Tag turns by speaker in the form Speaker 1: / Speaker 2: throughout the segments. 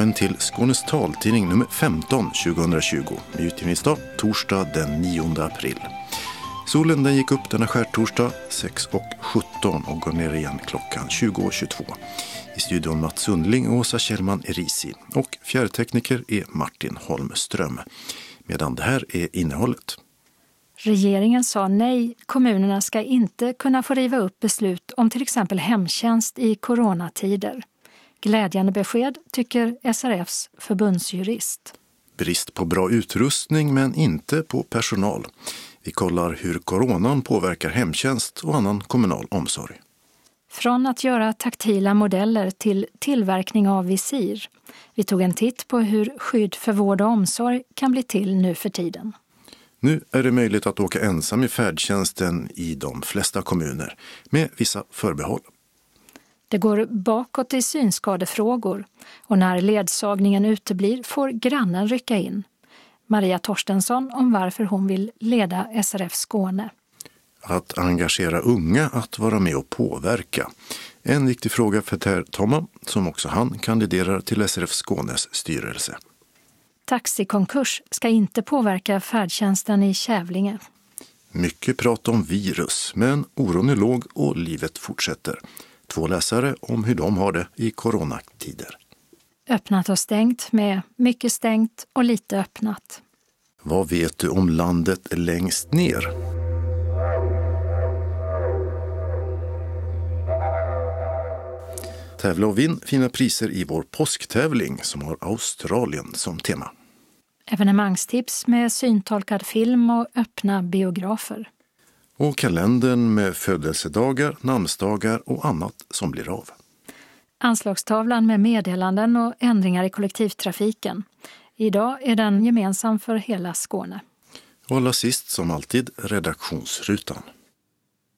Speaker 1: Välkommen till Skånes taltidning nummer 15 2020 med utgivningsdag torsdag den 9 april. Solen den gick upp denna skärtorsdag 6.17 och går ner igen klockan 20.22. I studion Mats Sundling och Åsa Kjellman Erisi och fjärrtekniker är Martin Holmström. Medan det här är innehållet.
Speaker 2: Regeringen sa nej, kommunerna ska inte kunna få riva upp beslut om till exempel hemtjänst i coronatider. Glädjande besked, tycker SRFs förbundsjurist.
Speaker 1: Brist på bra utrustning men inte på personal. Vi kollar hur coronan påverkar hemtjänst och annan kommunal omsorg.
Speaker 2: Från att göra taktila modeller till tillverkning av visir. Vi tog en titt på hur skydd för vård och omsorg kan bli till nu för tiden.
Speaker 1: Nu är det möjligt att åka ensam i färdtjänsten i de flesta kommuner, med vissa förbehåll.
Speaker 2: Det går bakåt i synskadefrågor och när ledsagningen uteblir får grannen rycka in. Maria Torstensson om varför hon vill leda SRF Skåne.
Speaker 1: Att engagera unga att vara med och påverka. En viktig fråga för Per Tomma, som också han kandiderar till SRF Skånes styrelse.
Speaker 2: Taxikonkurs ska inte påverka färdtjänsten i Kävlinge.
Speaker 1: Mycket prat om virus, men oron är låg och livet fortsätter. Två läsare om hur de har det i coronatider.
Speaker 2: Öppnat och stängt med mycket stängt och lite öppnat.
Speaker 1: Vad vet du om landet längst ner? Tävla och vinn fina priser i vår påsktävling som har Australien som tema.
Speaker 2: Evenemangstips med syntolkad film och öppna biografer.
Speaker 1: Och kalendern med födelsedagar, namnsdagar och annat som blir av.
Speaker 2: Anslagstavlan med meddelanden och ändringar i kollektivtrafiken. Idag är den gemensam för hela Skåne.
Speaker 1: Och allra sist som alltid redaktionsrutan.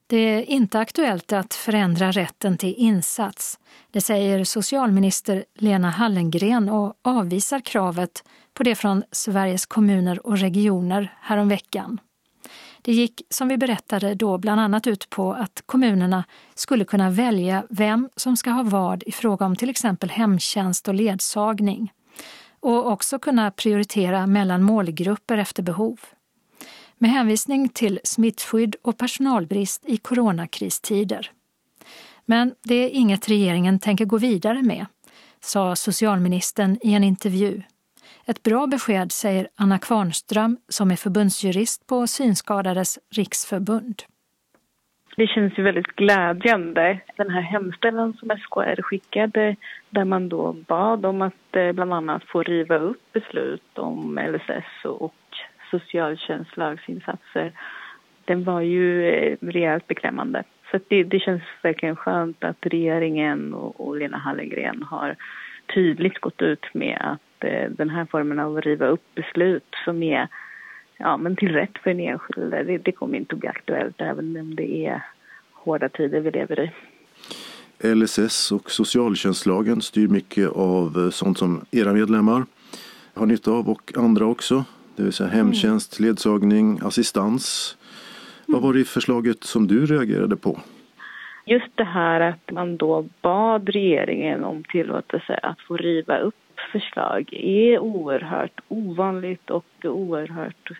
Speaker 2: Det är inte aktuellt att förändra rätten till insats. Det säger socialminister Lena Hallengren och avvisar kravet på det från Sveriges kommuner och regioner häromveckan. Det gick, som vi berättade då, bland annat ut på att kommunerna skulle kunna välja vem som ska ha vad i fråga om till exempel hemtjänst och ledsagning. Och också kunna prioritera mellan målgrupper efter behov. Med hänvisning till smittskydd och personalbrist i coronakristider. Men det är inget regeringen tänker gå vidare med, sa socialministern i en intervju. Ett bra besked, säger Anna Kvarnström som är förbundsjurist på Synskadades riksförbund.
Speaker 3: Det känns ju väldigt glädjande. Den här hemställan som SKR skickade där man då bad om att eh, bland annat få riva upp beslut om LSS och socialtjänstlagsinsatser den var ju eh, rejält beklämmande. Så det, det, känns verkligen skönt att regeringen och, och Lena Hallengren har tydligt gått ut med att den här formen av att riva upp beslut som är ja, men till rätt för den enskilde, det, det kommer inte att bli aktuellt även om det är hårda tider vi lever i.
Speaker 1: LSS och socialtjänstlagen styr mycket av eh, sånt som era medlemmar har nytta av och andra också. Det vill säga hemtjänst, ledsagning, assistans. Vad var det i förslaget som du reagerade på?
Speaker 3: Just det här att man då bad regeringen om tillåtelse att få riva upp förslag är oerhört ovanligt och oerhört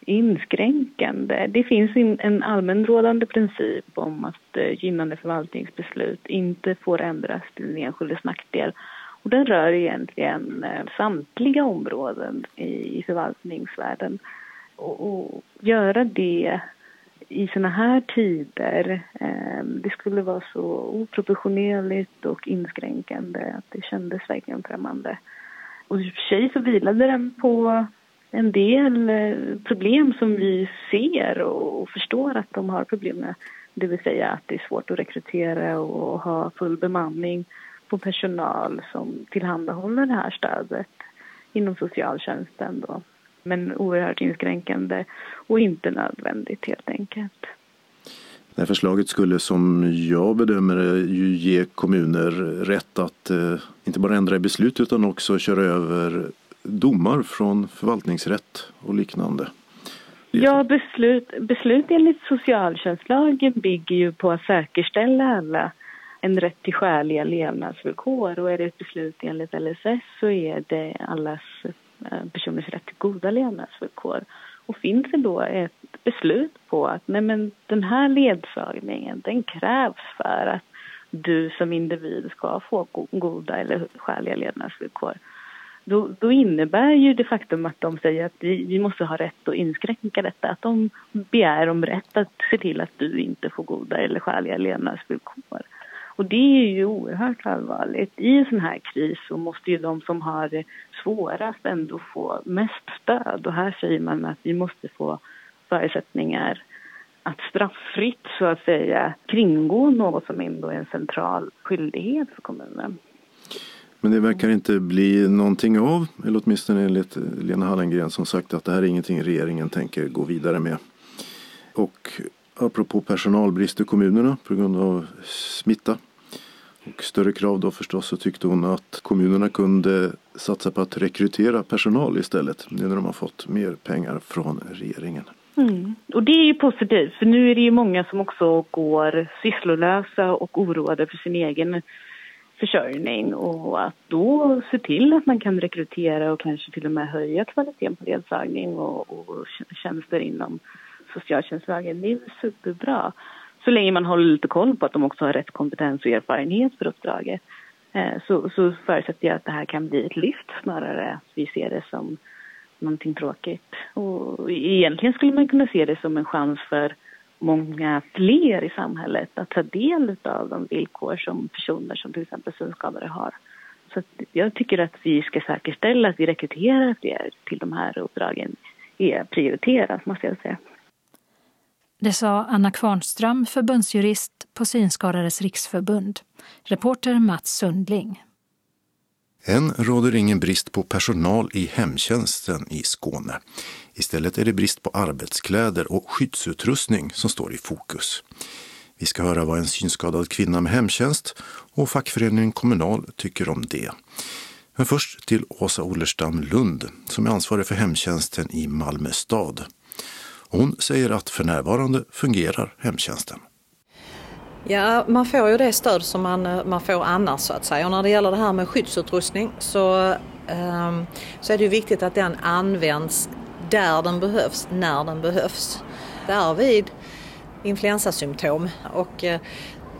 Speaker 3: inskränkande. Det finns en allmänrådande princip om att eh, gynnande förvaltningsbeslut inte får ändras till den enskildes nackdel. Och den rör egentligen eh, samtliga områden i förvaltningsvärlden. Och, och göra det i såna här tider, eh, det skulle vara så oproportionerligt och inskränkande att det kändes verkligen främmande. Och i och för sig så vilade den på en del eh, problem som vi ser och förstår att de har problem med. Det vill säga att det är svårt att rekrytera och ha full bemanning på personal som tillhandahåller det här stödet inom socialtjänsten. Då. Men oerhört inskränkande och inte nödvändigt helt enkelt.
Speaker 1: Det här förslaget skulle som jag bedömer det ju ge kommuner rätt att eh, inte bara ändra i beslut utan också köra över domar från förvaltningsrätt och liknande.
Speaker 3: Ja, beslut, beslut enligt socialtjänstlagen bygger ju på att säkerställa alla en rätt till skäliga levnadsvillkor och är det ett beslut enligt LSS så är det allas Eh, personers rätt till goda levnadsvillkor. Och finns det då ett beslut på att nej men den här ledsagningen den krävs för att du som individ ska få goda eller skäliga levnadsvillkor då, då, innebär ju det faktum att de säger att vi, vi, måste ha rätt att inskränka detta, att de begär om rätt att se till att du inte får goda eller skäliga levnadsvillkor. Och det är ju oerhört allvarligt. I en sån här kris så måste ju de som har det svårast ändå få mest stöd. Och här säger man att vi måste få förutsättningar att strafffritt så att säga kringgå något som ändå är en central skyldighet för kommunen.
Speaker 1: Men det verkar inte bli någonting av, eller åtminstone enligt Lena Hallengren som sagt att det här är ingenting regeringen tänker gå vidare med. Och apropå personalbrist i kommunerna på grund av smitta och större krav då förstås så tyckte hon att kommunerna kunde satsa på att rekrytera personal istället nu när de har fått mer pengar från regeringen.
Speaker 3: Mm. Och det är ju positivt för nu är det ju många som också går sysslolösa och oroade för sin egen försörjning och att då se till att man kan rekrytera och kanske till och med höja kvaliteten på ledsagning och, och tjänster inom socialtjänstlagen, det är superbra. Så länge man håller lite koll på att de också har rätt kompetens och erfarenhet för uppdraget eh, så, så förutsätter jag att det här kan bli ett lyft snarare att vi ser det som någonting tråkigt. Och egentligen skulle man kunna se det som en chans för många fler i samhället att ta del av de villkor som personer som till exempel synskadade har. Så jag tycker att vi ska säkerställa att vi rekryterar fler till de här uppdragen är prioriterat, måste jag säga.
Speaker 2: Det sa Anna Kvarnström, förbundsjurist på Synskadades riksförbund. Reporter Mats Sundling.
Speaker 1: Än råder ingen brist på personal i hemtjänsten i Skåne. Istället är det brist på arbetskläder och skyddsutrustning som står i fokus. Vi ska höra vad en synskadad kvinna med hemtjänst och fackföreningen Kommunal tycker om det. Men först till Åsa Ollerstam Lund som är ansvarig för hemtjänsten i Malmö stad. Hon säger att för närvarande fungerar hemtjänsten.
Speaker 4: Ja, man får ju det stöd som man, eh, man får annars så att säga. Och när det gäller det här med skyddsutrustning så, um, så är det ju viktigt att den används där den behövs, när den behövs. Där vid influensasymptom och uh,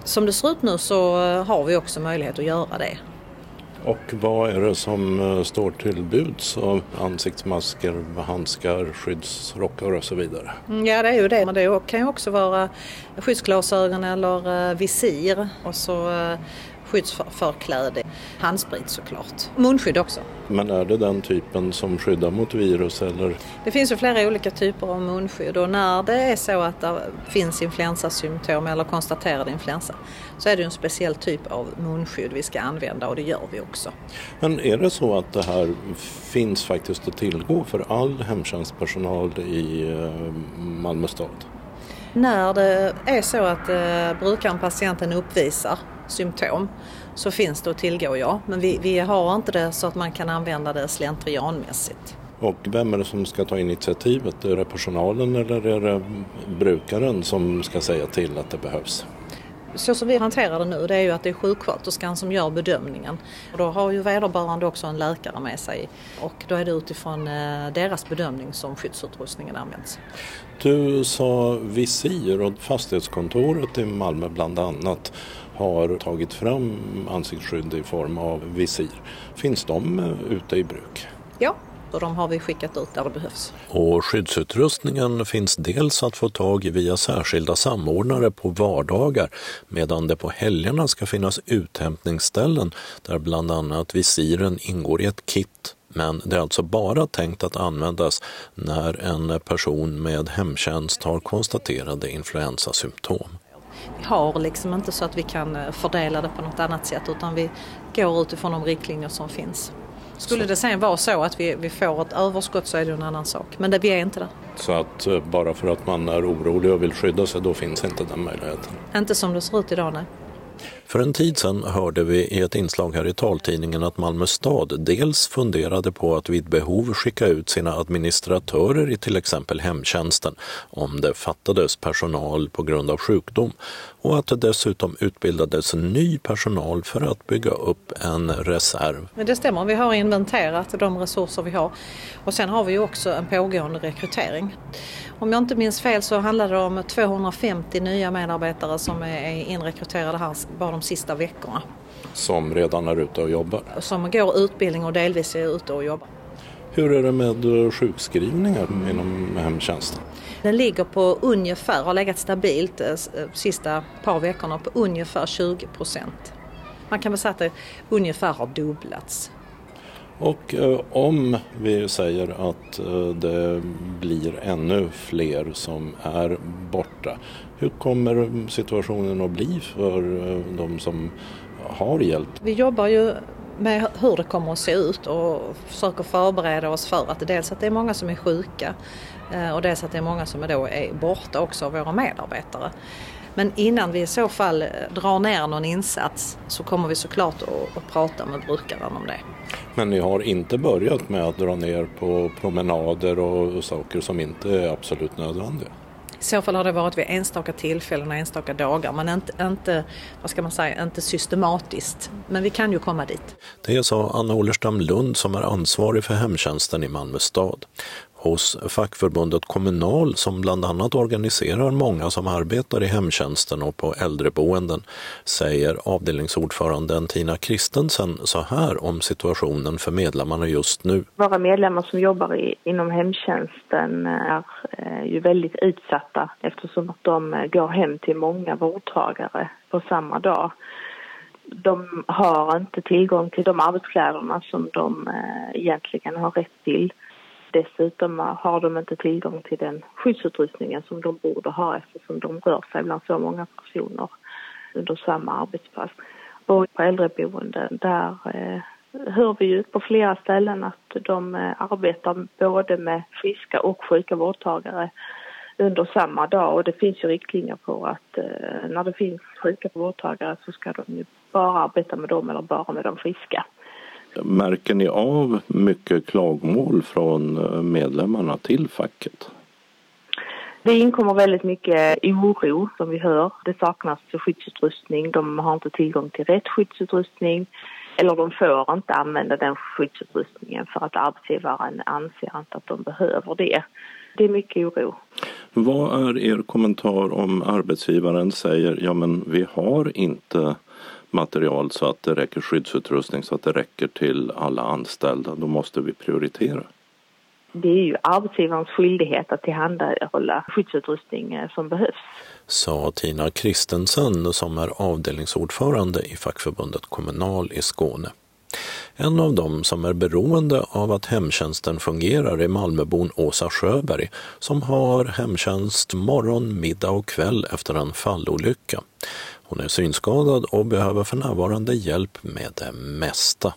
Speaker 4: som det ser ut nu så har vi också möjlighet att göra det.
Speaker 5: Och vad är det som eh, står till buds av ansiktsmasker, handskar, skyddsrockar och så vidare?
Speaker 4: Mm, ja det är ju det, men det kan ju också vara skyddsglasögon eller eh, visir och så eh, skyddsförkläde, handsprit såklart. Munskydd också.
Speaker 5: Men är det den typen som skyddar mot virus eller?
Speaker 4: Det finns ju flera olika typer av munskydd och när det är så att det finns influensasymptom eller konstaterad influensa så är det en speciell typ av munskydd vi ska använda och det gör vi också.
Speaker 5: Men är det så att det här finns faktiskt att tillgå för all hemtjänstpersonal i eh, Malmö stad?
Speaker 4: När det är så att eh, brukaren, patienten uppvisar symptom så finns det att tillgå ja. Men vi, vi har inte det så att man kan använda det slentrianmässigt.
Speaker 5: Och vem är det som ska ta initiativet? Är det personalen eller är det brukaren som ska säga till att det behövs?
Speaker 4: Så som vi hanterar det nu det är ju att det är sjuksköterskan som gör bedömningen. Och då har ju vederbörande också en läkare med sig och då är det utifrån eh, deras bedömning som skyddsutrustningen används.
Speaker 5: Du sa visir och fastighetskontoret i Malmö bland annat har tagit fram ansiktsskydd i form av visir. Finns de eh, ute i bruk?
Speaker 4: Ja, och de har vi skickat ut där det behövs.
Speaker 5: Och skyddsutrustningen finns dels att få tag i via särskilda samordnare på vardagar medan det på helgerna ska finnas uthämtningsställen där bland annat visiren ingår i ett kit men det är alltså bara tänkt att användas när en person med hemtjänst har konstaterade influensasymptom.
Speaker 4: Vi har liksom inte så att vi kan eh, fördela det på något annat sätt utan vi går utifrån de riktlinjer som finns. Skulle det sen vara så att vi, vi får ett överskott så är det en annan sak. Men det, vi är inte där.
Speaker 5: Så att eh, bara för att man är orolig och vill skydda sig då finns inte den möjligheten?
Speaker 4: Inte som det ser ut idag nej.
Speaker 5: För en tid sedan hörde vi i ett inslag här i taltidningen att Malmö stad dels funderade på att vid behov skicka ut sina administratörer i till exempel hemtjänsten om det fattades personal på grund av sjukdom och att det dessutom utbildades ny personal för att bygga upp en reserv.
Speaker 4: Men det stämmer, vi har inventerat de resurser vi har och sen har vi också en pågående rekrytering. Om jag inte minns fel så handlar det om 250 nya medarbetare som är inrekryterade här bara de sista veckorna.
Speaker 5: Som redan är ute och jobbar?
Speaker 4: Som går utbildning och delvis är ute och jobbar.
Speaker 5: Hur är det med sjukskrivningar inom hemtjänsten?
Speaker 4: Den ligger på ungefär, har legat stabilt de eh, sista par veckorna på ungefär 20 procent. Man kan väl säga att det ungefär har dubblats.
Speaker 5: Och eh, om vi säger att eh, det blir ännu fler som är borta, hur kommer situationen att bli för eh, de som har hjälp?
Speaker 4: Vi jobbar ju med hur det kommer att se ut och försöker förbereda oss för att dels att det är många som är sjuka eh, och dels att det är många som då är borta också av våra medarbetare. Men innan vi i så fall eh, drar ner någon insats så kommer vi såklart att, att prata med brukaren om det.
Speaker 5: Men ni har inte börjat med att dra ner på promenader och saker som inte är absolut nödvändiga?
Speaker 4: I så fall har det varit vid enstaka tillfällen och enstaka dagar men inte, inte, vad ska man säga, inte systematiskt. Men vi kan ju komma dit.
Speaker 5: Det sa Anna Ollerstam Lund som är ansvarig för hemtjänsten i Malmö stad hos fackförbundet Kommunal som bland annat organiserar många som arbetar i hemtjänsten och på äldreboenden, säger avdelningsordföranden Tina Kristensen så här om situationen för medlemmarna just nu.
Speaker 6: Våra medlemmar som jobbar i, inom hemtjänsten är eh, ju väldigt utsatta eftersom att de eh, går hem till många vårdtagare på samma dag de har inte tillgång till de arbetskläderna som de eh, egentligen har rätt till. Dessutom har de inte tillgång till den skyddsutrustningen som de borde ha eftersom de rör sig bland så många personer under samma arbetspass. Och på äldreboenden där eh, hör vi ju på flera ställen att de eh, arbetar både med friska och sjuka vårdtagare under samma dag och det finns ju riktlinjer på att eh, när det finns sjuka vårdtagare så ska de ju bara arbeta med dem eller bara med de friska.
Speaker 5: Märker ni av mycket klagomål från eh, medlemmarna till facket?
Speaker 6: Det inkommer väldigt mycket oro som vi hör. Det saknas skyddsutrustning, de har inte tillgång till rätt skyddsutrustning eller de får inte använda den skyddsutrustningen för att arbetsgivaren anser inte att de behöver det. Det är mycket oro.
Speaker 5: Vad är er kommentar om arbetsgivaren säger ja men vi har inte material så att det räcker skyddsutrustning så att det räcker till alla anställda. Då måste vi prioritera.
Speaker 6: Det är ju arbetsgivarens skyldighet att tillhandahålla skyddsutrustning eh, som behövs.
Speaker 5: Sa Tina Kristensen som är avdelningsordförande i fackförbundet Kommunal i Skåne. En av dem som är beroende av att hemtjänsten fungerar är Malmöbon Åsa Sjöberg som har hemtjänst morgon, middag och kväll efter en fallolycka. Hon är synskadad och behöver för närvarande hjälp med det mesta.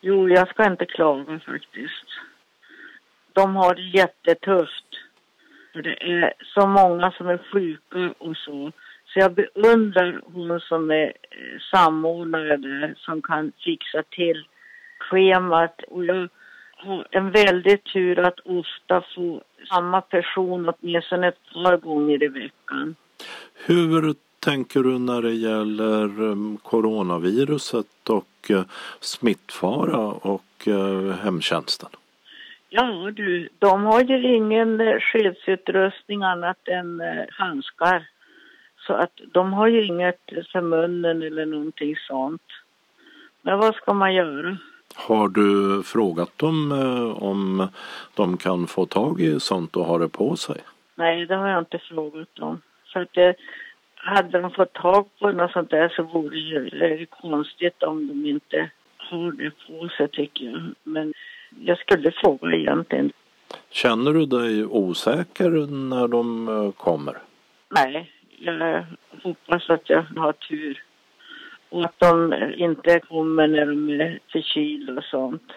Speaker 7: Jo, jag ska inte klaga faktiskt. De har det jättetufft. Det är så många som är sjuka och så. Så jag beundrar hon som är eh, samordnare där, som kan fixa till schemat. Och jag har en väldig tur att ofta få samma person åtminstone ett par gånger i veckan.
Speaker 5: Hur tänker du när det gäller um, coronaviruset och uh, smittfara och uh, hemtjänsten?
Speaker 7: Ja du, de har ju ingen uh, skyddsutrustning annat än handskar. Så att de har ju inget för munnen eller någonting sånt. Men vad ska man göra?
Speaker 5: Har du frågat dem om de kan få tag i sånt och ha det på sig?
Speaker 7: Nej, det har jag inte frågat dem. Så att det, hade de fått tag på något sånt där så vore det ju konstigt om de inte har det på sig tycker jag. Men jag skulle fråga egentligen.
Speaker 5: Känner du dig osäker när de eh, kommer?
Speaker 7: Nej, jag hoppas att jag har tur. Och att de inte kommer när de är förkylda och sånt.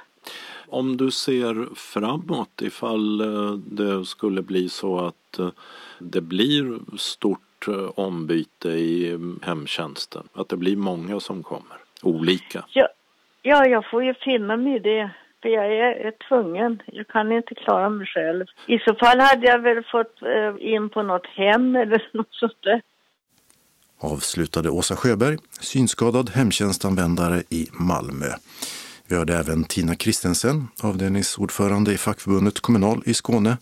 Speaker 5: Om du ser framåt ifall eh, det skulle bli så att eh, det blir stort stort eh, ombyte i mm, hemtjänsten? Att det blir många som kommer? Olika?
Speaker 7: Ja, ja jag får ju finna mig i det. För jag är, är tvungen. Jag kan inte klara mig själv. I så fall hade jag väl fått eh, in på något hem eller något sånt där.
Speaker 1: Avslutade Åsa Sjöberg, synskadad hemtjänstanvändare i Malmö. Vi hörde även Tina Kristensen, avdelningsordförande i fackförbundet Kommunal i Skåne,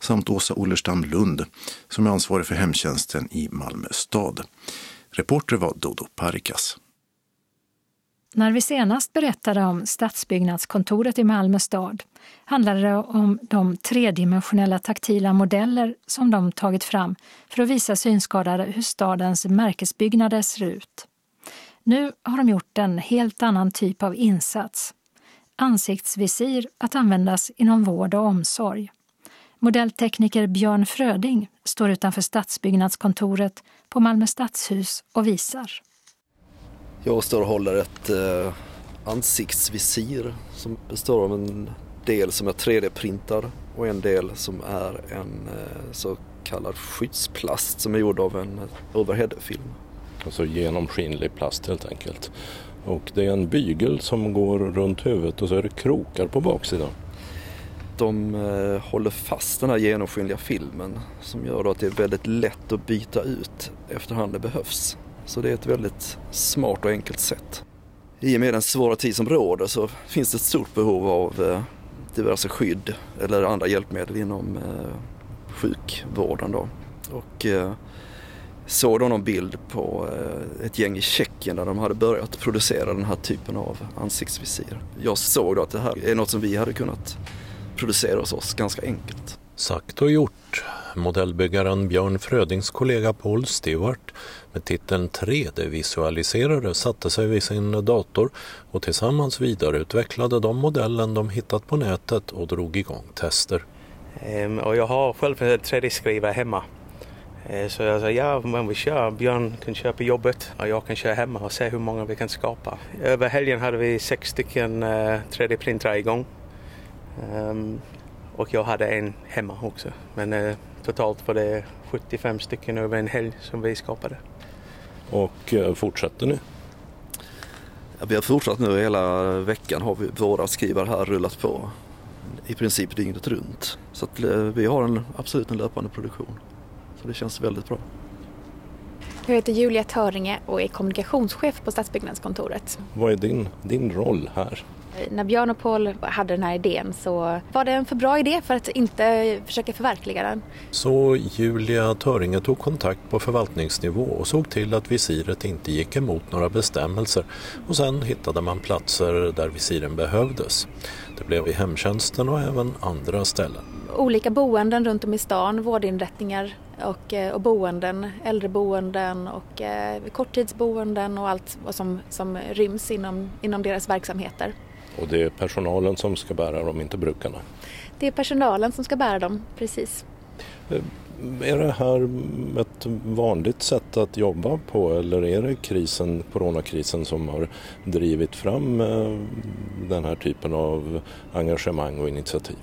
Speaker 1: samt Åsa Ollerstam Lund, som är ansvarig för hemtjänsten i Malmö stad. Reporter var Dodo Parikas.
Speaker 2: När vi senast berättade om stadsbyggnadskontoret i Malmö stad handlade det om de tredimensionella taktila modeller som de tagit fram för att visa synskadade hur stadens märkesbyggnader ser ut. Nu har de gjort en helt annan typ av insats. Ansiktsvisir att användas inom vård och omsorg. Modelltekniker Björn Fröding står utanför stadsbyggnadskontoret på Malmö stadshus och visar.
Speaker 8: Jag står och håller ett eh, ansiktsvisir som består av en del som är 3D-printad och en del som är en eh, så kallad skyddsplast som är gjord av en overheadfilm.
Speaker 5: Alltså genomskinlig plast helt enkelt. Och det är en bygel som går runt huvudet och så är det krokar på baksidan.
Speaker 8: De eh, håller fast den här genomskinliga filmen som gör att det är väldigt lätt att byta ut efterhand det behövs. Så det är ett väldigt smart och enkelt sätt. I och med den svåra tid som råder så finns det ett stort behov av eh, diverse skydd eller andra hjälpmedel inom eh, sjukvården. Då. Och eh, såg då någon bild på ett gäng i Tjeckien där de hade börjat producera den här typen av ansiktsvisir. Jag såg då att det här är något som vi hade kunnat producera hos oss ganska enkelt.
Speaker 5: Sagt och gjort. Modellbyggaren Björn Frödings kollega Paul Stewart med titeln 3D-visualiserare satte sig vid sin dator och tillsammans vidareutvecklade de modellen de hittat på nätet och drog igång tester.
Speaker 9: Um, och jag har själv en 3D-skrivare hemma. Uh, så jag sa ja, men vi kör. Björn kan köra på jobbet och jag kan köra hemma och se hur många vi kan skapa. Över helgen hade vi sex stycken uh, eh, 3D-printrar igång. Um, och jag hade en hemma också. Men uh, totalt var det 75 stycken över en helg som vi skapade.
Speaker 5: Och eh, fortsätter ni?
Speaker 8: Ja, vi har fortsatt nu hela veckan har vi våra skrivare här rullat på i princip dygnet runt. Så att eh, vi har en, absolut en löpande produktion. Så det känns väldigt bra.
Speaker 10: Jag heter Julia Töringe och är kommunikationschef på Stadsbyggnadskontoret.
Speaker 5: Vad är din, din roll här?
Speaker 10: När Björn och Paul hade den här idén så var det en för bra idé för att inte försöka förverkliga den.
Speaker 5: Så Julia Töringe tog kontakt på förvaltningsnivå och såg till att visiret inte gick emot några bestämmelser och sen hittade man platser där visiren behövdes. Det blev i hemtjänsten och även andra ställen.
Speaker 10: Olika boenden runt om i stan, vårdinrättningar och, eh, och boenden, äldreboenden och eh, korttidsboenden och allt vad som, som ryms inom, inom deras verksamheter.
Speaker 5: Och det är personalen som ska bära dem, inte brukarna?
Speaker 10: Det är personalen som ska bära dem, precis.
Speaker 5: Är det här ett vanligt sätt att jobba på eller är det krisen, coronakrisen som har drivit fram eh, den här typen av engagemang och initiativ?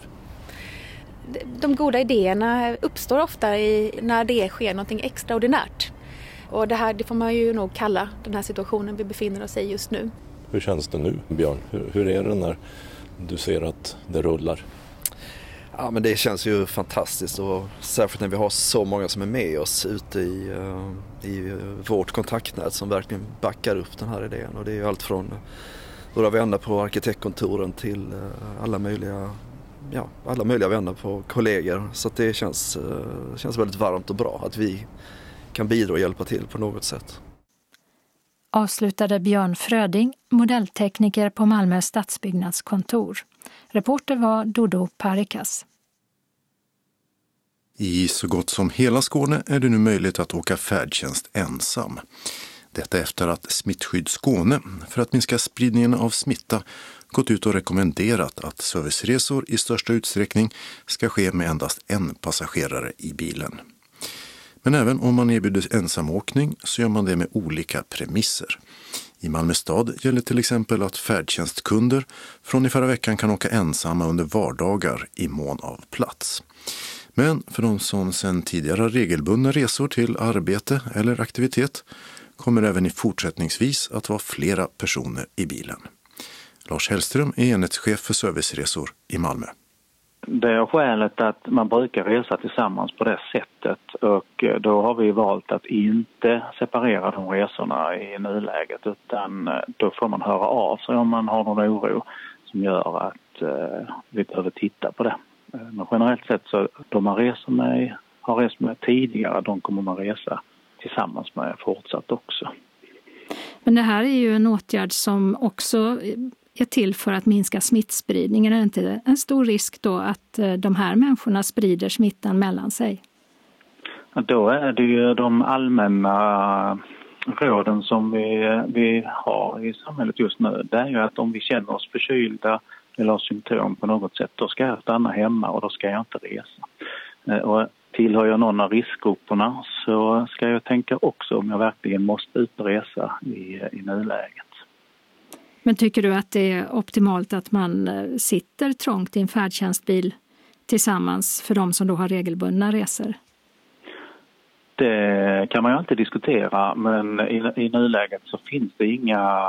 Speaker 10: De goda idéerna uppstår ofta i, när det sker något extraordinärt. Och det här det får man ju nog kalla den här situationen vi befinner oss i just nu.
Speaker 5: Hur känns det nu Björn? Hur, hur är det när du ser att det rullar?
Speaker 8: Ja men det känns ju fantastiskt och särskilt när vi har så många som är med oss ute i, eh, i vårt kontaktnät som verkligen backar upp den här idén. Och det är allt från våra vänner på arkitektkontoren till eh, alla möjliga ja, alla möjliga vänner på kollegor. Så det känns, eh, känns väldigt varmt och bra att vi kan bidra och hjälpa till på något sätt
Speaker 2: avslutade Björn Fröding, modelltekniker på Malmö stadsbyggnadskontor. Reporter var Dodo Parikas.
Speaker 1: I så gott som hela Skåne är det nu möjligt att åka färdtjänst ensam. Detta efter att Smittskydd Skåne, för att minska spridningen av smitta, gått ut och rekommenderat att serviceresor i största utsträckning ska ske med endast en passagerare i bilen. Men även om man erbjuder ensamåkning så gör man det med olika premisser. I Malmö stad gäller till exempel att färdtjänstkunder från i förra veckan kan åka ensamma under vardagar i mån av plats. Men för de som sedan tidigare har regelbundna resor till arbete eller aktivitet kommer även i fortsättningsvis att vara flera personer i bilen. Lars Hellström är enhetschef för serviceresor i Malmö.
Speaker 11: Det är skälet att man brukar resa tillsammans på det sättet och eh, då har vi valt att inte separera de resorna i nuläget utan eh, då får man höra av sig om man har någon oro som gör att eh, vi behöver titta på det. Men generellt sett så de man reser med, har rest med tidigare, de kommer man resa tillsammans med fortsatt också.
Speaker 2: Men det här är ju en åtgärd som också är till för att minska smittspridningen. Är det inte en stor risk då att eh, de här människorna sprider smittan mellan sig?
Speaker 11: Då är det ju de allmänna eh, råden som vi, eh, vi har i samhället just nu. Det är ju att om vi känner oss förkylda eller har symptom på något sätt, då ska jag stanna hemma och då ska jag inte resa. Och tillhör jag någon av riskgrupperna så ska jag tänka också om jag verkligen måste ut och resa i, i nuläget.
Speaker 2: Men tycker du att det är optimalt att man eh, sitter trångt i en färdtjänstbil tillsammans för de som då har regelbundna resor?
Speaker 11: Det kan man ju alltid diskutera men i, i nuläget så finns det inga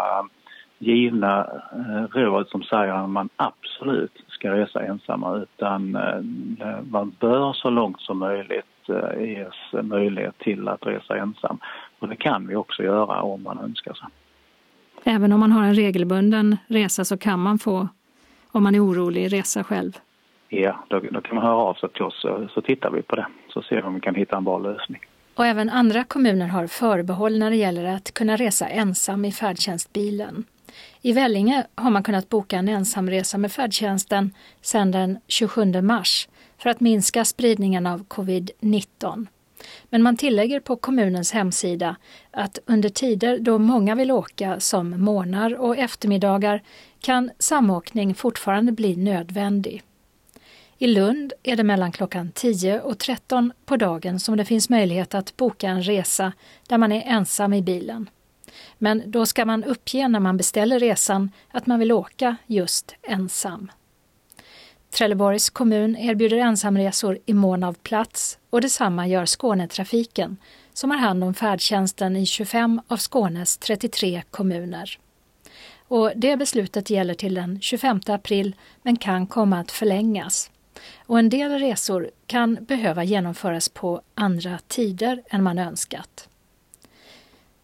Speaker 11: givna eh, råd som säger att man absolut ska resa ensamma utan eh, man bör så långt som möjligt ges möjlighet till att resa ensam. Och det kan vi också göra om man önskar sig.
Speaker 2: Även om man har en regelbunden resa så kan man få, om man är orolig, resa själv?
Speaker 11: Ja, då, då kan man höra av sig till oss så, så tittar vi på det. Så ser vi om vi kan hitta en bra lösning.
Speaker 2: Och även andra kommuner har förbehåll när det gäller att kunna resa ensam i färdtjänstbilen. I Vellinge har man kunnat boka en ensamresa med färdtjänsten sedan den 27 mars för att minska spridningen av covid-19. Men man tillägger på kommunens hemsida att under tider då många vill åka som morgnar och eftermiddagar kan samåkning fortfarande bli nödvändig. I Lund är det mellan klockan 10 och 13 på dagen som det finns möjlighet att boka en resa där man är ensam i bilen. Men då ska man uppge när man beställer resan att man vill åka just ensam. Trelleborgs kommun erbjuder ensamresor i mån av plats och detsamma gör Skånetrafiken som har hand om färdtjänsten i 25 av Skånes 33 kommuner. Och det beslutet gäller till den 25 april men kan komma att förlängas. Och en del resor kan behöva genomföras på andra tider än man önskat.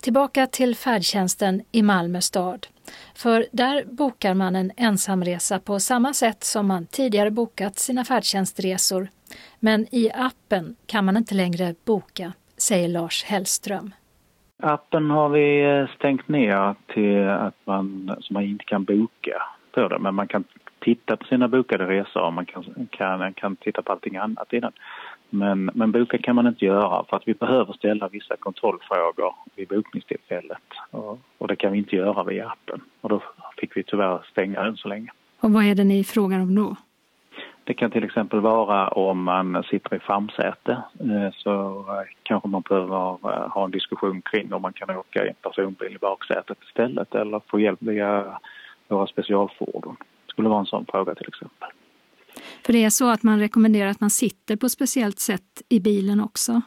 Speaker 2: Tillbaka till färdtjänsten i Malmö stad. För där bokar man en ensamresa på samma sätt som man tidigare bokat sina färdtjänstresor. Men i appen kan man inte längre boka, säger Lars Hellström.
Speaker 11: Appen har vi eh, stängt ner till att man, så man inte kan boka på den. men man kan titta på sina bokade resor och man kan, kan, kan titta på allting annat i den. Men, men boka kan man inte göra för att vi behöver ställa vissa kontrollfrågor vid bokningstillfället. Och, och det kan vi inte göra via appen. Och då fick vi tyvärr stänga den så länge.
Speaker 2: Och vad är det ni frågar om då?
Speaker 11: Det kan till exempel vara om man sitter i framsäte eh, så kanske man behöver ha en diskussion kring om man kan åka i en personbil i baksätet istället eller få hjälp via våra specialfordon. Det skulle vara en sån fråga till exempel.
Speaker 2: För det är så att man rekommenderar att man sitter på ett speciellt sätt i bilen också?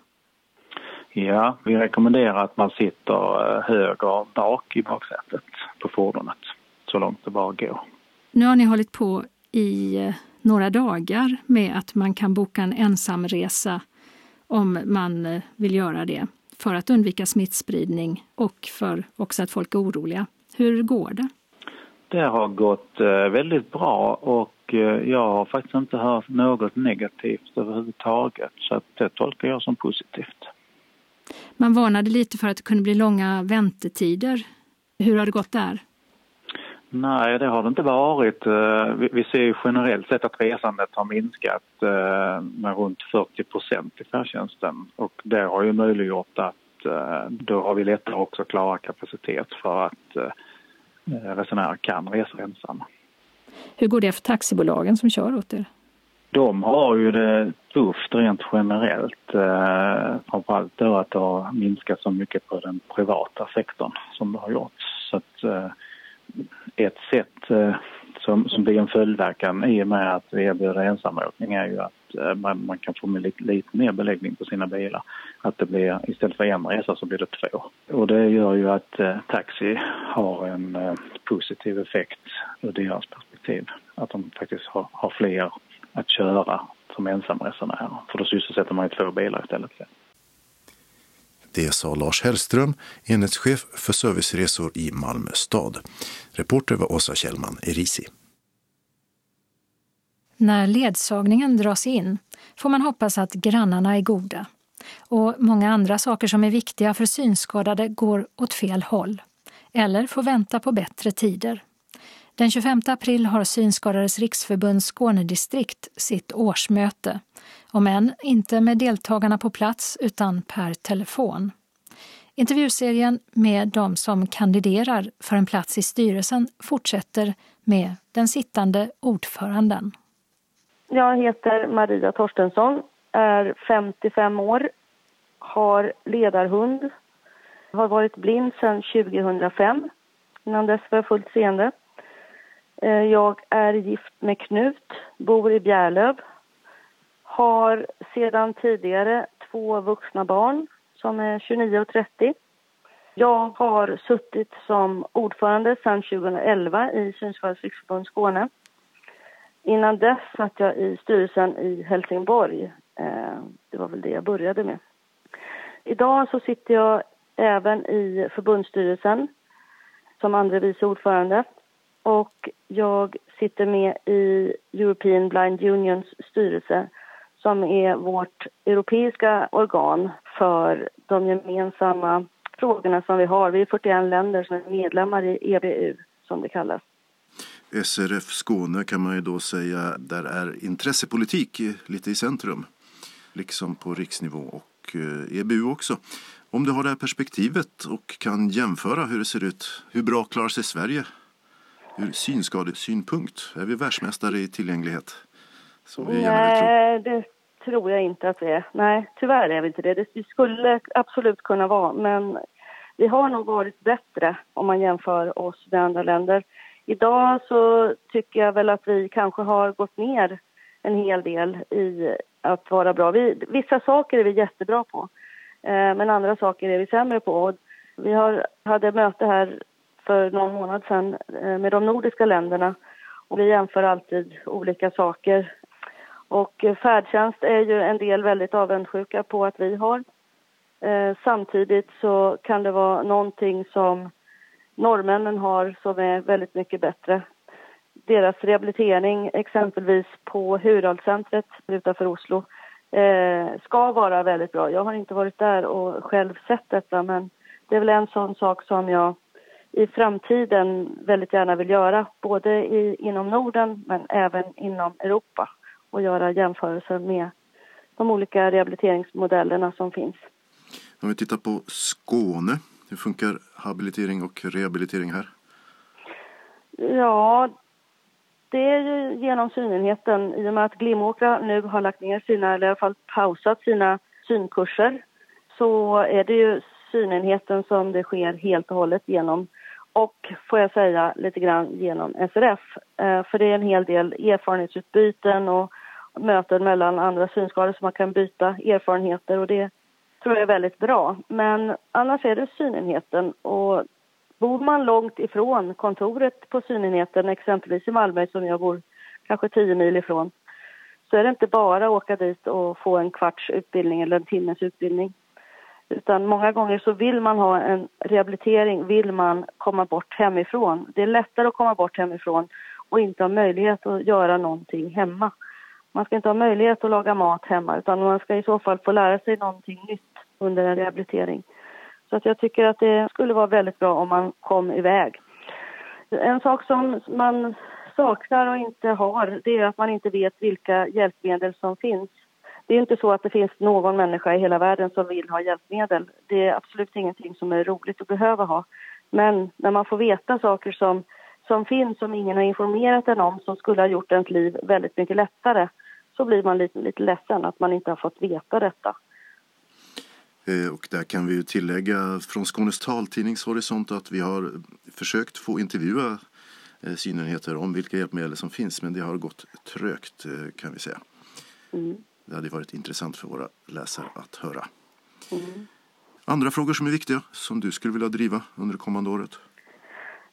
Speaker 11: Ja, vi rekommenderar att man sitter eh, höger bak i baksätet på fordonet så långt det bara går.
Speaker 2: Nu har ni hållit på i eh, några dagar med att man kan boka en ensamresa om man eh, vill göra det för att undvika smittspridning och för också att folk är oroliga. Hur går det?
Speaker 11: Det har gått väldigt bra och Eh, jag har faktiskt inte hört något negativt överhuvudtaget så att det tolkar jag som positivt.
Speaker 2: Man varnade lite för att det kunde bli långa väntetider. Hur har det gått där?
Speaker 11: Nej, det har det inte varit. Eh, vi ser generellt sett att resandet har minskat eh, med runt 40 procent i färdtjänsten och det har ju möjliggjort att då har vi lättare också klara kapacitet för att resenärer kan resa ensamma.
Speaker 2: Hur går det för taxibolagen som kör åt er?
Speaker 11: De har ju det tufft rent generellt. Eh, framförallt då att det har minskat så mycket på den privata sektorn som det har gjort. Så att, eh, ett sätt eh, som, som blir en följdverkan i och med att vi erbjuder ensamåkning är ju att eh, man, man kan få med lite, lite mer beläggning på sina bilar. Att det blir, istället för en resa så blir det två. Och det gör ju att eh, taxi har en eh, positiv effekt ur deras perspektiv. Att de faktiskt har, har fler att köra som ensamresenärer. För då sysselsätter man ju två bilar istället.
Speaker 1: Det sa Lars Hellström, enhetschef för serviceresor i Malmö stad. Reporter var Åsa Kjellman Erisi.
Speaker 2: När ledsagningen dras in får man hoppas att grannarna är goda. Och många andra saker som är viktiga för synskadade går åt fel håll. Eller får vänta på bättre tider. Den 25 april har Synskadades riksförbund Skånedistrikt sitt årsmöte. Om än inte med deltagarna på plats utan per telefon. Intervjuserien med de som kandiderar för en plats i styrelsen fortsätter med den sittande ordföranden.
Speaker 12: Jag heter Maria Torstensson, är 55 år, har ledarhund, har varit blind sedan 2005. Innan dess var jag fullt seende. Eh, jag är gift med Knut, bor i Bjärlöv. Har sedan tidigare två vuxna barn som är 29 och 30. Jag har suttit som ordförande sedan 2011 i Synskadades riksförbund Skåne. Innan dess satt jag i styrelsen i Helsingborg. Eh, det var väl det jag började med. Idag så sitter jag även i förbundsstyrelsen som andre vice ordförande och jag sitter med i European Blind Unions styrelse som är vårt europeiska organ för de gemensamma frågorna som vi har. Vi är 41 länder som är medlemmar i EBU, som det kallas.
Speaker 1: SRF Skåne kan man ju då säga, där är intressepolitik lite i centrum. Liksom på riksnivå och eh, EBU också. Om du har det här perspektivet och kan jämföra hur det ser ut, hur bra klarar sig Sverige ur synskadesynpunkt? Är vi världsmästare i tillgänglighet?
Speaker 12: Som vi Nej, det tror jag inte att vi är. Nej, tyvärr är vi inte det. Vi skulle absolut kunna vara, men vi har nog varit bättre om man jämför oss med andra länder. Idag så tycker jag väl att vi kanske har gått ner en hel del i att vara bra. Vi, vissa saker är vi jättebra på, eh, men andra saker är vi sämre på. Vi har, hade möte här för någon månad sedan eh, med de nordiska länderna och vi jämför alltid olika saker. Och eh, färdtjänst är ju en del väldigt avundsjuka på att vi har. Eh, samtidigt så kan det vara någonting som norrmännen har som är väldigt mycket bättre. Deras rehabilitering, exempelvis på Hurdalscentret utanför Oslo, ska vara väldigt bra. Jag har inte varit där och själv sett detta men det är väl en sån sak som jag i framtiden väldigt gärna vill göra, både i, inom Norden men även inom Europa och göra jämförelser med de olika rehabiliteringsmodellerna som finns.
Speaker 1: Om vi tittar på Skåne, hur funkar habilitering och rehabilitering här?
Speaker 12: Ja, det är ju genom synenheten. I och med att Glimåkra nu har lagt ner sina, eller i alla fall pausat sina synkurser så är det ju synenheten som det sker helt och hållet genom och får jag säga lite grann genom SRF. Eh, för det är en hel del erfarenhetsutbyten och möten mellan andra synskadade så man kan byta erfarenheter och det tror jag är väldigt bra. Men annars är det synenheten och bor man långt ifrån kontoret på synenheten, exempelvis i Malmö som jag bor kanske tio mil ifrån, så är det inte bara att åka dit och få en kvarts utbildning eller en timmes utbildning. Utan många gånger så vill man ha en rehabilitering, vill man komma bort hemifrån. Det är lättare att komma bort hemifrån och inte ha möjlighet att göra någonting hemma. Man ska inte ha möjlighet att laga mat hemma utan man ska i så fall få lära sig någonting nytt under en rehabilitering. Så att jag tycker att det skulle vara väldigt bra om man kom iväg. En sak som man saknar och inte har det är att man inte vet vilka hjälpmedel som finns. Det är inte så att det finns någon människa i hela världen som vill ha hjälpmedel. Det är absolut ingenting som är roligt att behöva ha. Men när man får veta saker som, som finns, som ingen har informerat en om, som skulle ha gjort ens liv väldigt mycket lättare, så blir man lite, lite ledsen att man inte har fått veta detta.
Speaker 1: Eh, och där kan vi ju tillägga från Skånes taltidningshorisont att vi har försökt få intervjua eh, synenheter om vilka hjälpmedel som finns men det har gått trögt eh, kan vi säga. Mm. Det hade varit intressant för våra läsare att höra. Mm. Andra frågor som är viktiga som du skulle vilja driva under kommande året?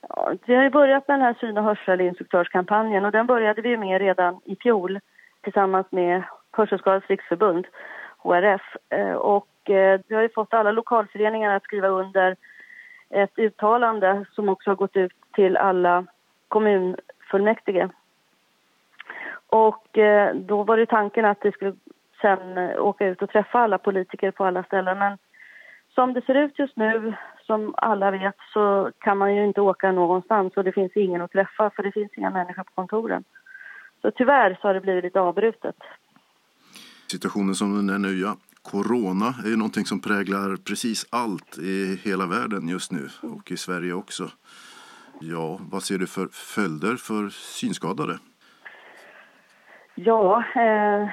Speaker 12: Ja, vi har ju börjat med den här syn och hörselinstruktörskampanjen och den började vi med redan i fjol tillsammans med Hörselskadades riksförbund, HRF. Eh, och eh, vi har ju fått alla lokalföreningar att skriva under ett uttalande som också har gått ut till alla kommunfullmäktige. Och eh, då var det tanken att vi skulle sen eh, åka ut och träffa alla politiker på alla ställen. Men som det ser ut just nu, som alla vet, så kan man ju inte åka någonstans och det finns ingen att träffa för det finns inga människor på kontoren. Så tyvärr så har det blivit lite avbrutet.
Speaker 1: Situationen som den är nu, ja. Corona är ju någonting som präglar precis allt i hela världen just nu och i Sverige också. Ja, vad ser du för följder för synskadade?
Speaker 12: Ja, eh,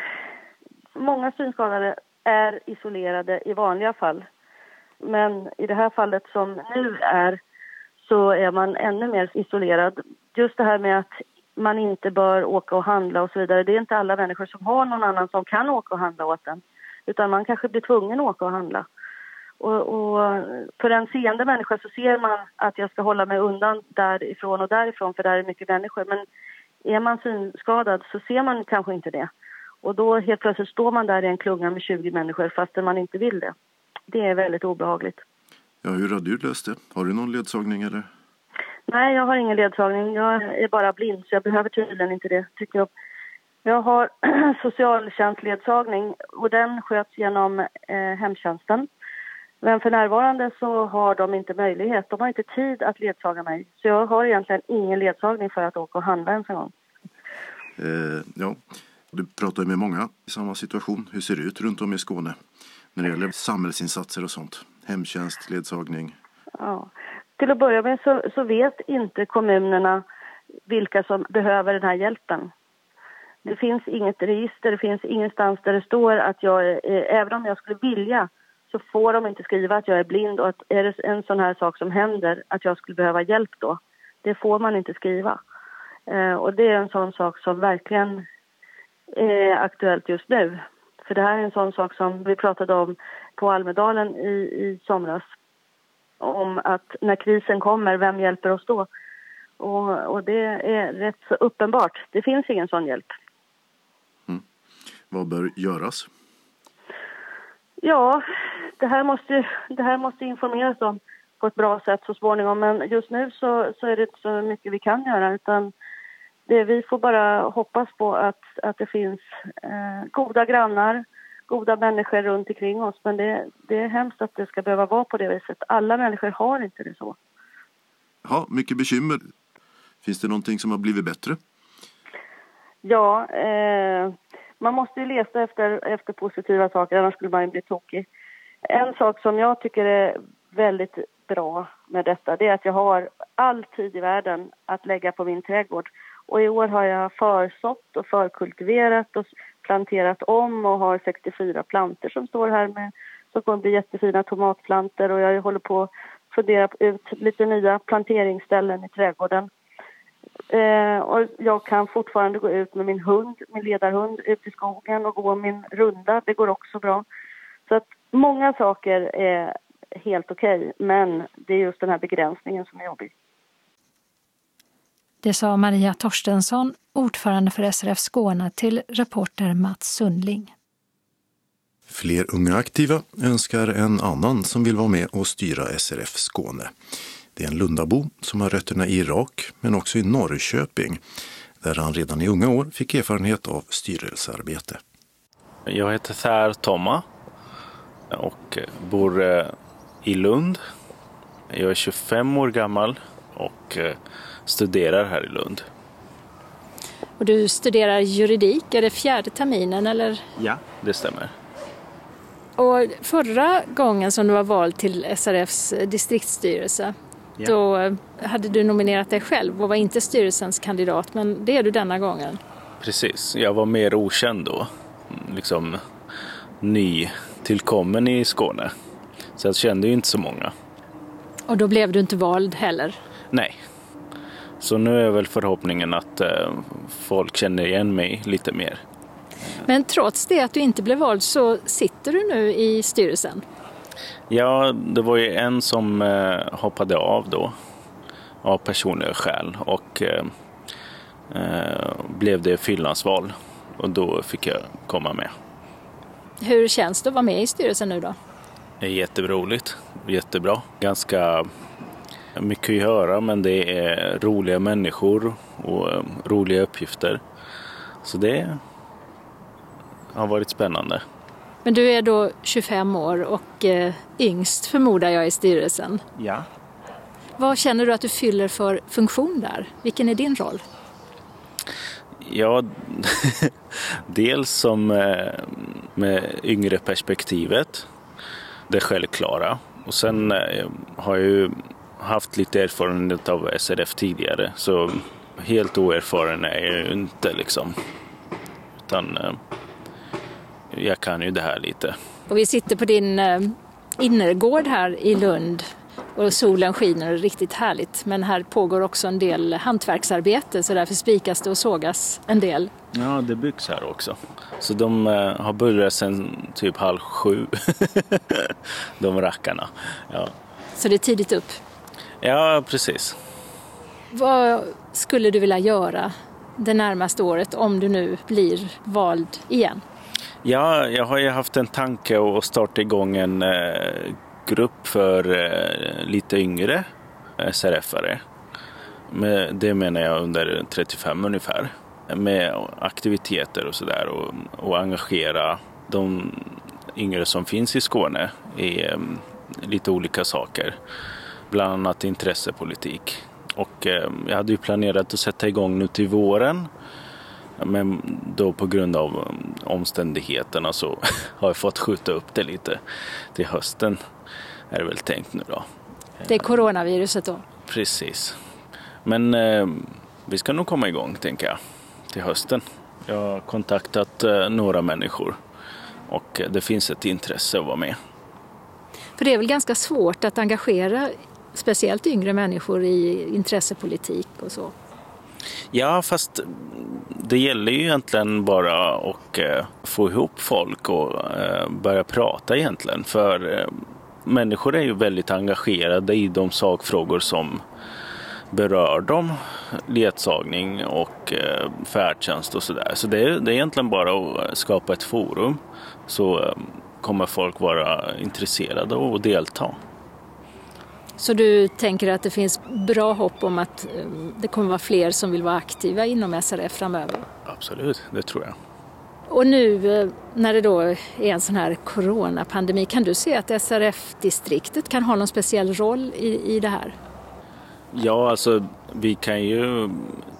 Speaker 12: många synskadade är isolerade i vanliga fall. Men i det här fallet som nu är så är man ännu mer isolerad. Just det här med att man inte bör åka och handla och så vidare. Det är inte alla människor som har någon annan som kan åka och handla åt en. Utan man kanske blir tvungen att åka och handla. Och, och, för en seende människa så ser man att jag ska hålla mig undan därifrån och därifrån för där är mycket människor. Men är man synskadad så ser man kanske inte det. Och då helt plötsligt står man där i en klunga med 20 människor fastän man inte vill det. Det är väldigt obehagligt.
Speaker 1: Ja, hur har du löst det? Har du någon ledsagning eller?
Speaker 12: Nej, jag har ingen ledsagning. Jag är bara blind så jag behöver tydligen inte det, tycker jag. Jag har socialtjänstledsagning och den sköts genom eh, hemtjänsten. Men för närvarande så har de inte möjlighet, de har inte tid att ledsaga mig. Så jag har egentligen ingen ledsagning för att åka och handla ens en gång.
Speaker 1: Eh, ja, du pratar med många i samma situation. Hur ser det ut runt om i Skåne när det gäller samhällsinsatser och sånt? Hemtjänst, ledsagning?
Speaker 12: Ja. Till att börja med så, så vet inte kommunerna vilka som behöver den här hjälpen. Det finns inget register, det finns ingenstans där det står att jag, är, även om jag skulle vilja, så får de inte skriva att jag är blind och att är det en sån här sak som händer, att jag skulle behöva hjälp då. Det får man inte skriva. Eh, och det är en sån sak som verkligen är aktuellt just nu. För det här är en sån sak som vi pratade om på Almedalen i, i somras. Om att när krisen kommer, vem hjälper oss då? Och, och det är rätt så uppenbart. Det finns ingen sån hjälp.
Speaker 1: Vad bör göras?
Speaker 12: Ja, det här måste, det här måste informeras om på ett bra sätt så småningom. Men just nu så, så är det inte så mycket vi kan göra utan det, vi får bara hoppas på att, att det finns eh, goda grannar, goda människor runt omkring oss. Men det, det är hemskt att det ska behöva vara på det viset. Alla människor har inte det så.
Speaker 1: Ja, mycket bekymmer. Finns det någonting som har blivit bättre?
Speaker 12: Ja, eh, man måste ju leta efter, efter positiva saker, annars skulle man ju bli tokig. En sak som jag tycker är väldigt bra med detta, det är att jag har all tid i världen att lägga på min trädgård. Och i år har jag försått och förkultiverat och planterat om och har 64 planter som står här med som kommer bli jättefina tomatplanter och jag håller på att fundera ut lite nya planteringsställen i trädgården. Eh, och jag kan fortfarande gå ut med min hund, min ledarhund, ut i skogen och gå min runda. Det går också bra. Så att många saker är helt okej, okay, men det är just den här begränsningen som är jobbig.
Speaker 2: Det sa Maria Torstensson, ordförande för SRF Skåne, till reporter Mats Sundling.
Speaker 1: Fler unga aktiva önskar en annan som vill vara med och styra SRF Skåne. Det är en Lundabo som har rötterna i Irak men också i Norrköping där han redan i unga år fick erfarenhet av styrelsearbete.
Speaker 13: Jag heter Thär Tomma och bor eh, i Lund. Jag är 25 år gammal och eh, studerar här i Lund.
Speaker 2: Och du studerar juridik, är det fjärde terminen eller?
Speaker 13: Ja, det stämmer.
Speaker 2: Och förra gången som du var vald till SRFs distriktsstyrelse, Ja. Då hade du nominerat dig själv och var inte styrelsens kandidat, men det är du denna gången.
Speaker 13: Precis, jag var mer okänd då. Liksom ny tillkommen i Skåne. Så jag kände ju inte så många.
Speaker 2: Och då blev du inte vald heller?
Speaker 13: Nej. Så nu är väl förhoppningen att eh, folk känner igen mig lite mer.
Speaker 2: Men trots det att du inte blev vald så sitter du nu i styrelsen?
Speaker 13: Ja, det var ju en som eh, hoppade av då av personliga skäl och eh, eh, blev det fyllnadsval och då fick jag komma med.
Speaker 2: Hur känns det att vara med i styrelsen nu då?
Speaker 13: Det är jätteroligt, jättebra. Ganska mycket att göra men det är roliga människor och eh, roliga uppgifter. Så det har varit spännande.
Speaker 2: Men du är då 25 år och eh, yngst förmodar jag i styrelsen.
Speaker 13: Ja.
Speaker 2: Vad känner du att du fyller för funktion där? Vilken är din roll?
Speaker 13: Ja, dels som eh, med yngre perspektivet, det självklara. Och sen eh, har jag ju haft lite erfarenhet av SRF tidigare så helt oerfaren är jag ju inte liksom. Utan eh, jag kan ju det här lite.
Speaker 2: Och vi sitter på din innergård här i Lund och solen skiner riktigt härligt. Men här pågår också en del hantverksarbete så därför spikas det och sågas en del.
Speaker 13: Ja, det byggs här också. Så de uh, har börjat sedan typ halv sju, de rackarna. Ja.
Speaker 2: Så det är tidigt upp?
Speaker 13: Ja, precis.
Speaker 2: Vad skulle du vilja göra det närmaste året om du nu blir vald igen?
Speaker 13: Ja, jag har ju haft en tanke att starta igång en eh, grupp för eh, lite yngre eh, SRF-are. Det menar jag under 35 ungefär. Med aktiviteter och sådär och, och engagera de yngre som finns i Skåne i eh, lite olika saker. Bland annat intressepolitik. Och eh, jag hade ju planerat att sätta igång nu till våren. Men då på grund av eh, omständigheterna så har jag fått skjuta upp det lite till hösten är det väl tänkt nu då.
Speaker 2: Det är coronaviruset då?
Speaker 13: Precis. Men eh, vi ska nog komma igång tänker jag till hösten. Jag har kontaktat eh, några människor och det finns ett intresse att vara med.
Speaker 2: För det är väl ganska svårt att engagera speciellt yngre människor i intressepolitik och så?
Speaker 13: Ja, fast det gäller ju egentligen bara att eh, få ihop folk och eh, börja prata egentligen. För eh, människor är ju väldigt engagerade i de sakfrågor som berör dem. Ledsagning och eh, färdtjänst och sådär. Så det är, det är egentligen bara att skapa ett forum så eh, kommer folk vara intresserade och delta.
Speaker 2: Så du tänker att det finns bra hopp om att eh, det kommer vara fler som vill vara aktiva inom SRF framöver?
Speaker 13: Absolut, det tror jag.
Speaker 2: Och nu eh, när det då är en sån här coronapandemi, kan du se att SRF-distriktet kan ha någon speciell roll i, i det här?
Speaker 13: Ja, alltså vi kan ju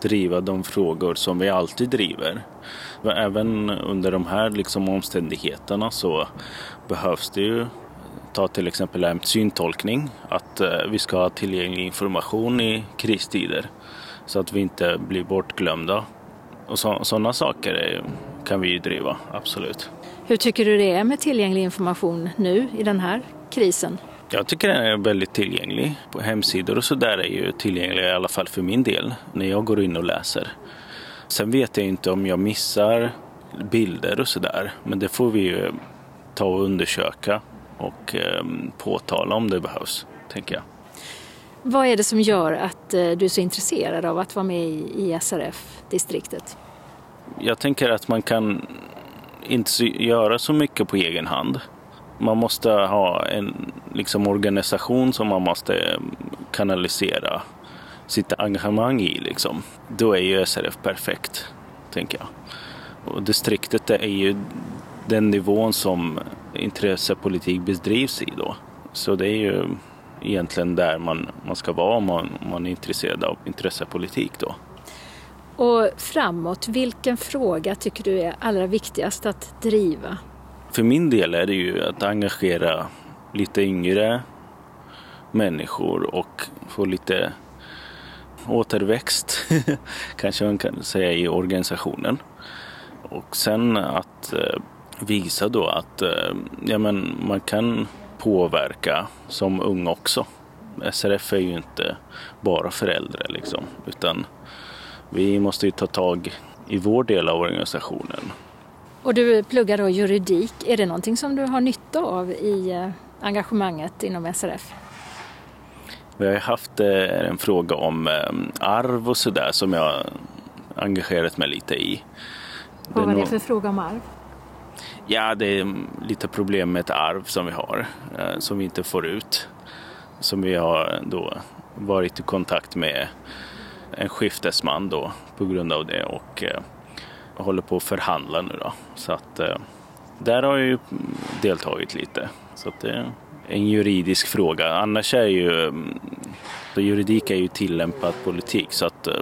Speaker 13: driva de frågor som vi alltid driver. Även under de här liksom, omständigheterna så behövs det ju ta till exempel syntolkning, att eh, vi ska ha tillgänglig information i kristider så att vi inte blir bortglömda. Och sådana saker kan vi ju driva, absolut.
Speaker 2: Hur tycker du det är med tillgänglig information nu i den här krisen?
Speaker 13: Jag tycker den är väldigt tillgänglig. På hemsidor och så där är ju tillgängliga i alla fall för min del när jag går in och läser. Sen vet jag inte om jag missar bilder och sådär men det får vi ju ta och undersöka och eh, påtala om det behövs, tänker jag.
Speaker 2: Vad är det som gör att eh, du är så intresserad av att vara med i SRF-distriktet?
Speaker 13: Jag tänker att man kan inte göra så mycket på egen hand. Man måste ha en liksom, organisation som man måste kanalisera sitt engagemang i. Liksom. Då är ju SRF perfekt, tänker jag. Och distriktet är ju den nivån som intressepolitik bedrivs i då. Så det är ju egentligen där man, man ska vara om man, om man är intresserad av intressepolitik då.
Speaker 2: Och framåt, vilken fråga tycker du är allra viktigast att driva?
Speaker 13: För min del är det ju att engagera lite yngre människor och få lite återväxt, kanske man kan säga, i organisationen. Och sen att eh, visa då att eh, ja, men man kan påverka som ung också. SRF är ju inte bara föräldrar liksom, utan vi måste ju ta tag i vår del av organisationen.
Speaker 2: Och du pluggar då juridik. Är det någonting som du har nytta av i eh, engagemanget inom SRF?
Speaker 13: Vi har haft eh, en fråga om eh, arv och sådär som jag engagerat mig lite i.
Speaker 2: Vad var det för fråga om arv?
Speaker 13: Ja, det är lite problem med ett arv som vi har, eh, som vi inte får ut. Som vi har då varit i kontakt med en skiftesman då på grund av det och eh, håller på att förhandla nu då. Så att eh, där har jag ju deltagit lite. Så att det är en juridisk fråga. Annars är ju mm, juridik är ju tillämpad politik så att eh,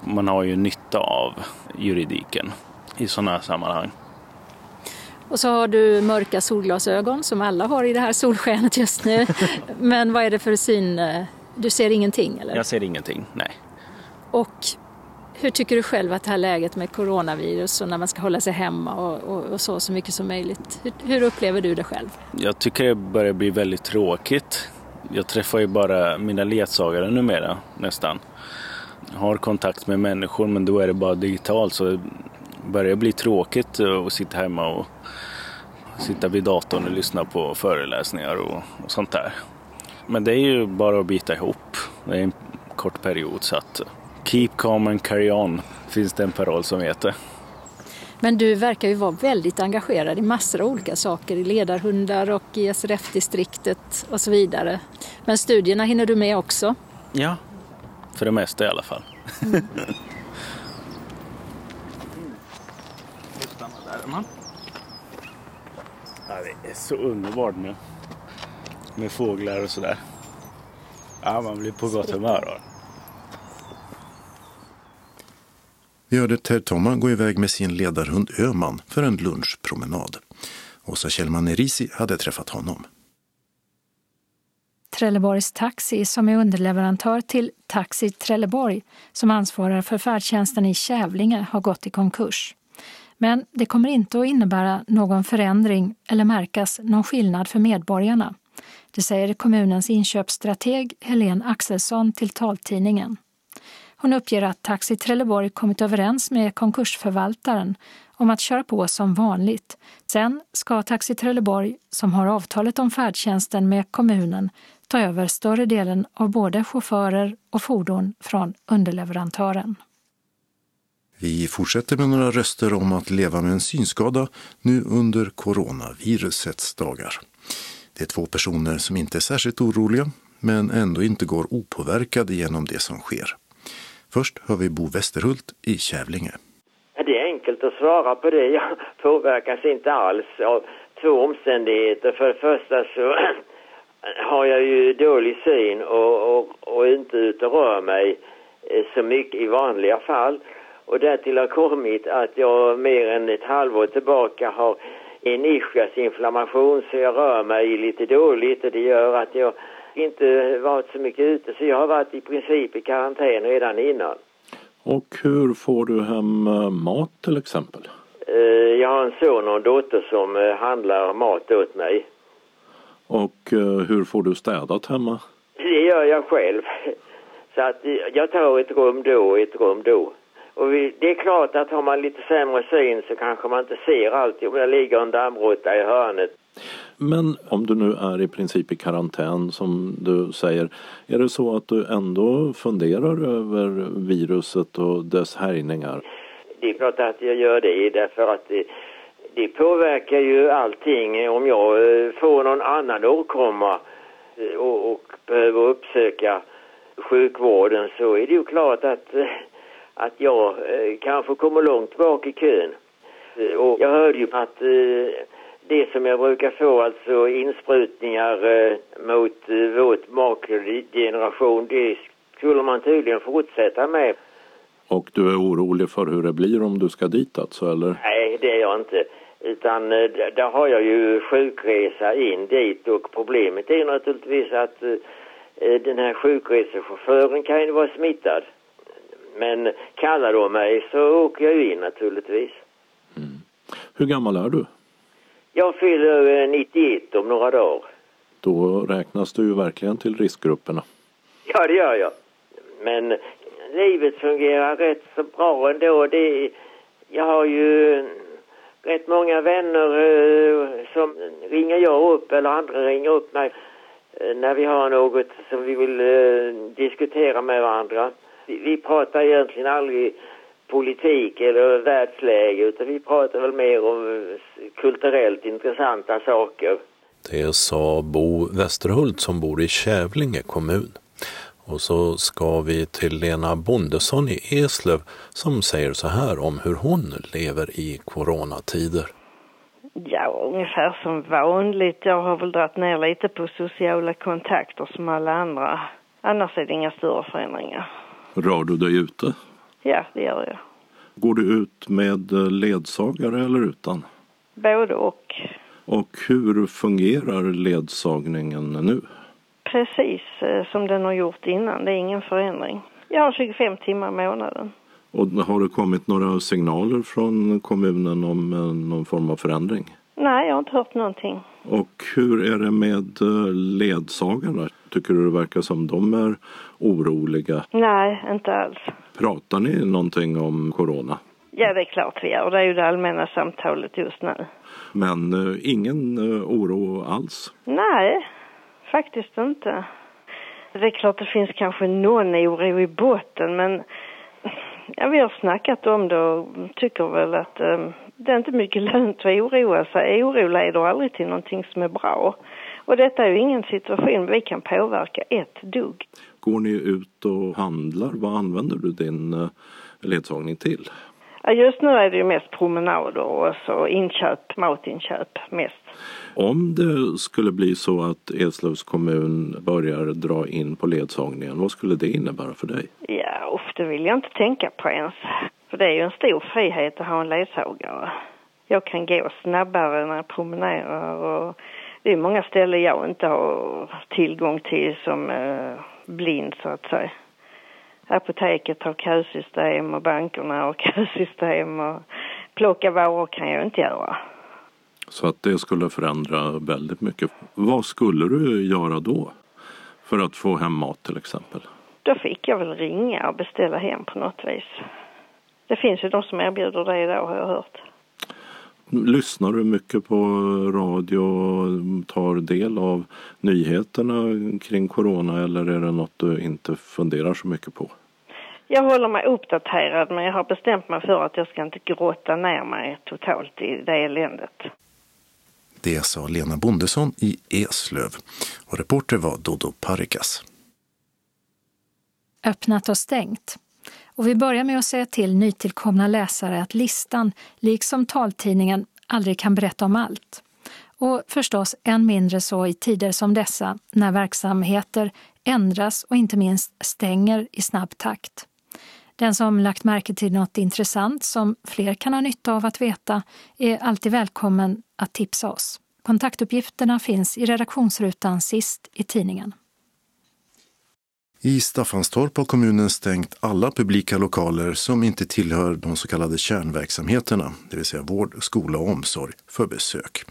Speaker 13: man har ju nytta av juridiken i sådana här sammanhang.
Speaker 2: Och så har du mörka solglasögon som alla har i det här solskenet just nu. Men vad är det för syn? Du ser ingenting? Eller?
Speaker 13: Jag ser ingenting, nej.
Speaker 2: Och hur tycker du själv att det här läget med coronavirus och när man ska hålla sig hemma och, och, och så, så mycket som möjligt, hur, hur, upplever du det själv?
Speaker 13: Jag tycker det börjar bli väldigt tråkigt. Jag träffar ju bara mina ledsagare numera, nästan. Jag har kontakt med människor men då är det bara digitalt så börjar bli tråkigt att sitta hemma och sitta vid datorn och lyssna på föreläsningar och, och sånt där. Men det är ju bara att bita ihop. Det är en kort period så att Keep calm and carry on finns det en paroll som heter.
Speaker 2: Men du verkar ju vara väldigt engagerad i massor av olika saker, i ledarhundar och i SRF-distriktet och så vidare. Men studierna hinner du med också?
Speaker 13: Ja, för det mesta i alla fall. Mm. Ja, det är så underbart nu. Med fåglar och sådär. Ja, man blir på gott humör.
Speaker 1: Vi hörde Ter Tomma gå iväg med sin ledarhund Öman för en lunchpromenad. Åsa Kjellman Erisi hade träffat honom.
Speaker 2: Trelleborgs Taxi, som är underleverantör till Taxi Trelleborg, som ansvarar för färdtjänsten i Kävlinge, har gått i konkurs. Men det kommer inte att innebära någon förändring eller märkas någon skillnad för medborgarna. Det säger kommunens inköpsstrateg Helene Axelsson till taltidningen. Hon uppger att Taxi Trelleborg kommit överens med konkursförvaltaren om att köra på som vanligt. Sen ska Taxi Trelleborg, som har avtalet om färdtjänsten med kommunen, ta över större delen av både chaufförer och fordon från underleverantören.
Speaker 1: Vi fortsätter med några röster om att leva med en synskada nu under coronavirusets dagar. Det är två personer som inte är särskilt oroliga men ändå inte går opåverkade genom det som sker. Först hör vi Bo Westerhult i Kävlinge.
Speaker 14: Det är enkelt att svara på det. Jag påverkas inte alls av två omständigheter. För det första så har jag ju dålig syn och, och, och inte ut och rör mig eh, så mycket i vanliga fall. Och därtill har kommit att jag mer än ett halvår tillbaka har en ischiasinflammation så jag rör mig lite dåligt och det gör att jag inte varit så mycket ute så jag har varit i princip i karantän redan innan.
Speaker 5: Och hur får du hem eh, mat till exempel?
Speaker 14: Eh, jag har en son och en dotter som eh, handlar mat åt mig.
Speaker 5: Och hur får du städat hemma?
Speaker 14: Det gör jag själv. Så att jag tar ett rum då och ett rum då. Och vi, det är klart att har man lite sämre syn så kanske man inte ser allt. Om jag ligger en dammråtta i hörnet
Speaker 5: men om du nu är i princip i karantän som du säger, är det så att du ändå funderar över viruset och dess härjningar?
Speaker 14: Det är klart att jag gör det därför att det, det påverkar ju allting. Om jag eh, får någon annan åkomma eh, och, och behöver uppsöka sjukvården så är det ju klart att, eh, att jag kanske kommer långt bak i kön. Och jag hörde ju att det som jag brukar få, alltså insprutningar eh, mot eh, våt makuldegeneration, det skulle man tydligen fortsätta med.
Speaker 5: Och du är orolig för hur det blir om du ska dit alltså, eller?
Speaker 14: Nej, det är jag inte. Utan eh, där har jag ju sjukresa in dit och problemet är naturligtvis att eh, eh, den här sjukresechauffören kan ju vara smittad. Men kallar de mig så åker jag ju in naturligtvis.
Speaker 5: Mm. Hur gammal är du?
Speaker 14: Jag fyller 91 om några dagar.
Speaker 5: Då räknas du ju verkligen till riskgrupperna.
Speaker 14: Ja, det gör jag. Men livet fungerar rätt så bra ändå. Det, jag har ju rätt många vänner eh, som ringer jag upp eller andra ringer upp mig eh, när vi har något som vi vill eh, diskutera med varandra. Vi, vi pratar egentligen aldrig politik eller världsläge utan vi pratar väl mer om kulturellt intressanta saker.
Speaker 5: Det sa Bo Westerhult som bor i Kävlinge kommun. Och så ska vi till Lena Bondesson i Eslöv som säger så här om hur hon lever i coronatider.
Speaker 15: Ja, ungefär som vanligt. Jag har väl dragit ner lite på sociala kontakter som alla andra. Annars är det inga större förändringar.
Speaker 5: Rör du dig ute?
Speaker 15: Ja, det gör jag.
Speaker 5: Går du ut med ledsagare eller utan?
Speaker 15: Både och.
Speaker 5: Och hur fungerar ledsagningen nu?
Speaker 15: Precis eh, som den har gjort innan. Det är ingen förändring. Jag har 25 timmar i månaden.
Speaker 5: Och har det kommit några signaler från kommunen om eh, någon form av förändring?
Speaker 15: Nej, jag har inte hört någonting.
Speaker 5: Och hur är det med eh, ledsagarna? Tycker du det verkar som de är oroliga?
Speaker 15: Nej, inte alls.
Speaker 5: Pratar ni någonting om corona?
Speaker 15: Ja, det är klart vi gör. Det är ju det allmänna samtalet just nu.
Speaker 5: Men eh, ingen eh, oro alls?
Speaker 15: Nej, faktiskt inte. Det är klart det finns kanske någon oro i botten men ja, vi har snackat om det och tycker väl att eh, det är inte mycket lönt att oroa sig. Oro leder aldrig till någonting som är bra. Och detta är ju ingen situation vi kan påverka ett dugg.
Speaker 5: Går ni ut och handlar? Vad använder du din eh, ledsagning till?
Speaker 15: Just nu är det ju mest promenader och så inköp, matinköp mest.
Speaker 5: Om det skulle bli så att Eslövs kommun börjar dra in på ledsagningen, vad skulle det innebära för dig?
Speaker 15: Ja, uff, det vill jag inte tänka på ens. För det är ju en stor frihet att ha en ledsagare. Jag kan gå snabbare när jag promenerar och det är många ställen jag inte har tillgång till som eh, blind så att säga. Apoteket har kösystem och bankerna har kösystem och plocka varor kan jag inte göra.
Speaker 5: Så att det skulle förändra väldigt mycket. Vad skulle du göra då? För att få hem mat till exempel?
Speaker 15: Då fick jag väl ringa och beställa hem på något vis. Det finns ju de som erbjuder det idag har jag hört.
Speaker 5: Lyssnar du mycket på radio och tar del av nyheterna kring corona eller är det något du inte funderar så mycket på?
Speaker 15: Jag håller mig uppdaterad men jag har bestämt mig för att jag ska inte grotta ner mig totalt i det eländet.
Speaker 1: Det sa Lena Bondesson i Eslöv och reporter var Dodo Parikas.
Speaker 2: Öppnat och stängt. Och vi börjar med att säga till nytillkomna läsare att listan, liksom taltidningen, aldrig kan berätta om allt. Och förstås än mindre så i tider som dessa, när verksamheter ändras och inte minst stänger i snabb takt. Den som lagt märke till något intressant som fler kan ha nytta av att veta är alltid välkommen att tipsa oss. Kontaktuppgifterna finns i redaktionsrutan sist i tidningen.
Speaker 1: I Staffanstorp har kommunen stängt alla publika lokaler som inte tillhör de så kallade kärnverksamheterna, det vill säga vård, skola och omsorg, för besök.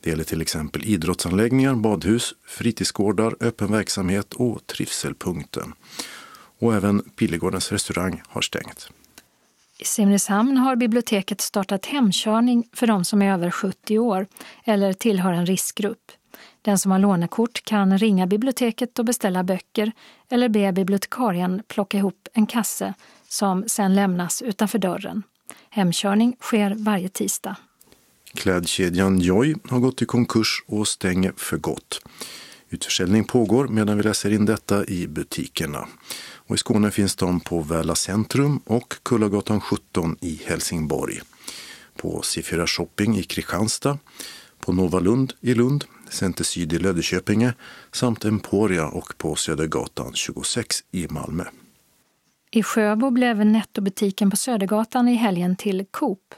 Speaker 1: Det gäller till exempel idrottsanläggningar, badhus, fritidsgårdar, öppen verksamhet och trivselpunkten. Och även Pillegårdens restaurang har stängt.
Speaker 2: I Simrishamn har biblioteket startat hemkörning för de som är över 70 år eller tillhör en riskgrupp. Den som har lånekort kan ringa biblioteket och beställa böcker eller be bibliotekarien plocka ihop en kasse som sen lämnas utanför dörren. Hemkörning sker varje tisdag.
Speaker 1: Klädkedjan Joy har gått i konkurs och stänger för gott. Utförsäljning pågår medan vi läser in detta i butikerna. Och I Skåne finns de på Väla centrum och Kullagatan 17 i Helsingborg. På C4 Shopping i Kristianstad, på Nova Lund i Lund, Center Syd i Löddeköpinge samt Emporia och på Södergatan 26 i Malmö.
Speaker 2: I Sjöbo blev nettobutiken på Södergatan i helgen till Coop.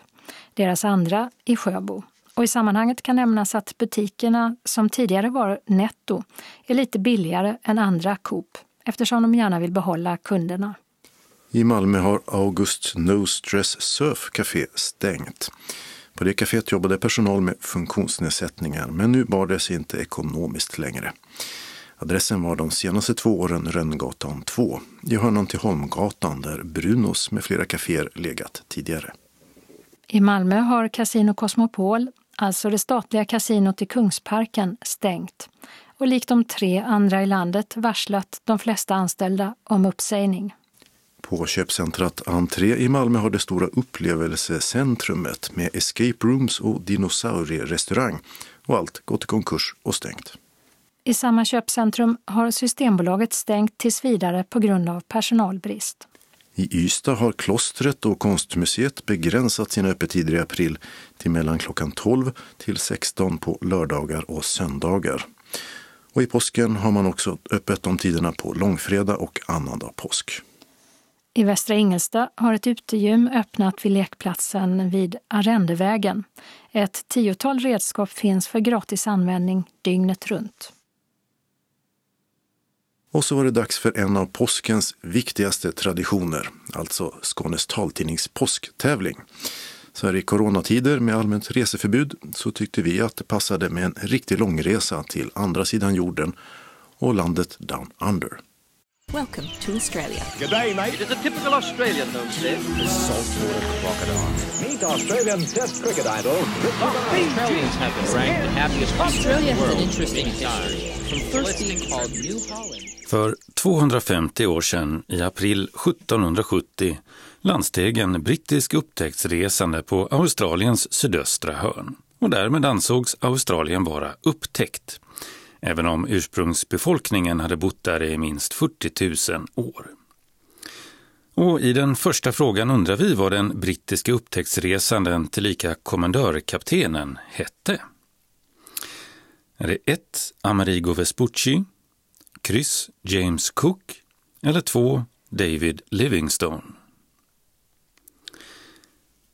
Speaker 2: Deras andra i Sjöbo. Och I sammanhanget kan nämnas att butikerna som tidigare var Netto är lite billigare än andra Coop eftersom de gärna vill behålla kunderna.
Speaker 1: I Malmö har August No Stress Surf Café stängt. På det kaféet jobbade personal med funktionsnedsättningar men nu bar det sig inte ekonomiskt längre. Adressen var de senaste två åren Rönngatan 2 i hörnan till Holmgatan där Brunos med flera kaféer legat tidigare.
Speaker 2: I Malmö har Casino Cosmopol, alltså det statliga kasinot i Kungsparken, stängt och likt de tre andra i landet varslat de flesta anställda om uppsägning.
Speaker 1: På köpcentrat Entré i Malmö har det stora upplevelsecentrumet med escape rooms och dinosaurierestaurang och allt gått i konkurs och stängt.
Speaker 2: I samma köpcentrum har Systembolaget stängt tills vidare på grund av personalbrist.
Speaker 1: I Ystad har klostret och konstmuseet begränsat sina öppettider i april till mellan klockan 12 till 16 på lördagar och söndagar. Och i påsken har man också öppet om tiderna på långfredag och annandag påsk.
Speaker 2: I Västra Ingelstad har ett utegym öppnat vid lekplatsen vid Arrendevägen. Ett tiotal redskap finns för gratis användning dygnet runt.
Speaker 1: Och så var det dags för en av påskens viktigaste traditioner, alltså Skånes taltidnings påsktävling. Så här i coronatider med allmänt reseförbud så tyckte vi att det passade med en riktig långresa till andra sidan jorden och landet Down Under.
Speaker 16: Welcome to Australia.
Speaker 17: Good day, mate. It is a typical Australian homestead. The saltwater crocodile. Meet Australian Test cricket idol.
Speaker 16: Australians have been ranked the happiest Australia has an interesting history. From first being called New Holland.
Speaker 18: För 250 år sedan, i april 1770, landsteg en brittisk upptäcktsresande på Australiens sydöstra hörn. Och därmed ansågs Australien vara upptäckt även om ursprungsbefolkningen hade bott där i minst 40 000 år. Och I den första frågan undrar vi vad den brittiska upptäcktsresanden tillika kommendörkaptenen hette. Är det 1. Amerigo Vespucci, kryss James Cook eller 2. David Livingstone?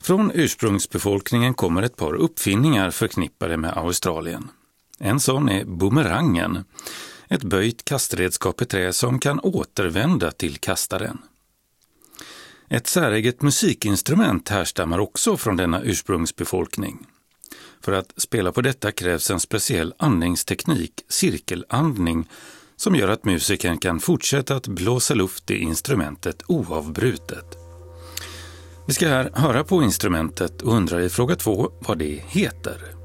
Speaker 18: Från ursprungsbefolkningen kommer ett par uppfinningar förknippade med Australien. En sån är bumerangen, ett böjt kastredskap i trä som kan återvända till kastaren. Ett säreget musikinstrument härstammar också från denna ursprungsbefolkning. För att spela på detta krävs en speciell andningsteknik, cirkelandning, som gör att musikern kan fortsätta att blåsa luft i instrumentet oavbrutet. Vi ska här höra på instrumentet och undrar i fråga två vad det heter.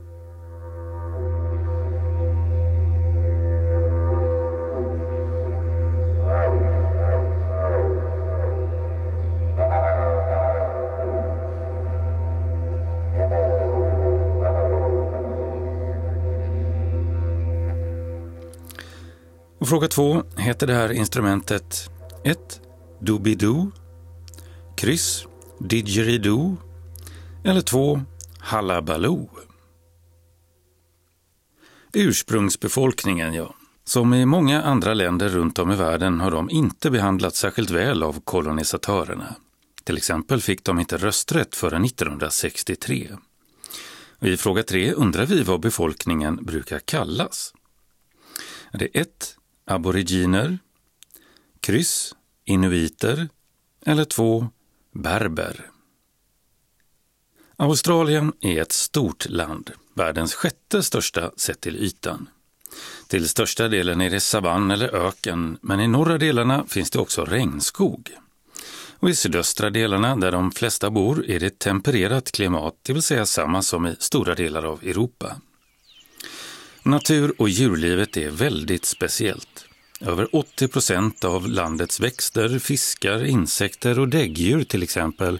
Speaker 18: Och fråga två, heter det här instrumentet 1. Doobidoo, kryss Didgeridoo eller 2. Hallabaloo? Ursprungsbefolkningen, ja. Som i många andra länder runt om i världen har de inte behandlats särskilt väl av kolonisatörerna. Till exempel fick de inte rösträtt förrän 1963. Och I fråga 3 undrar vi vad befolkningen brukar kallas. Är det 1 aboriginer, kryss, inuiter eller två berber. Australien är ett stort land, världens sjätte största sett till ytan. Till största delen är det savann eller öken, men i norra delarna finns det också regnskog. Och i sydöstra delarna, där de flesta bor, är det tempererat klimat, det vill säga samma som i stora delar av Europa. Natur och djurlivet är väldigt speciellt. Över 80 procent av landets växter, fiskar, insekter och däggdjur till exempel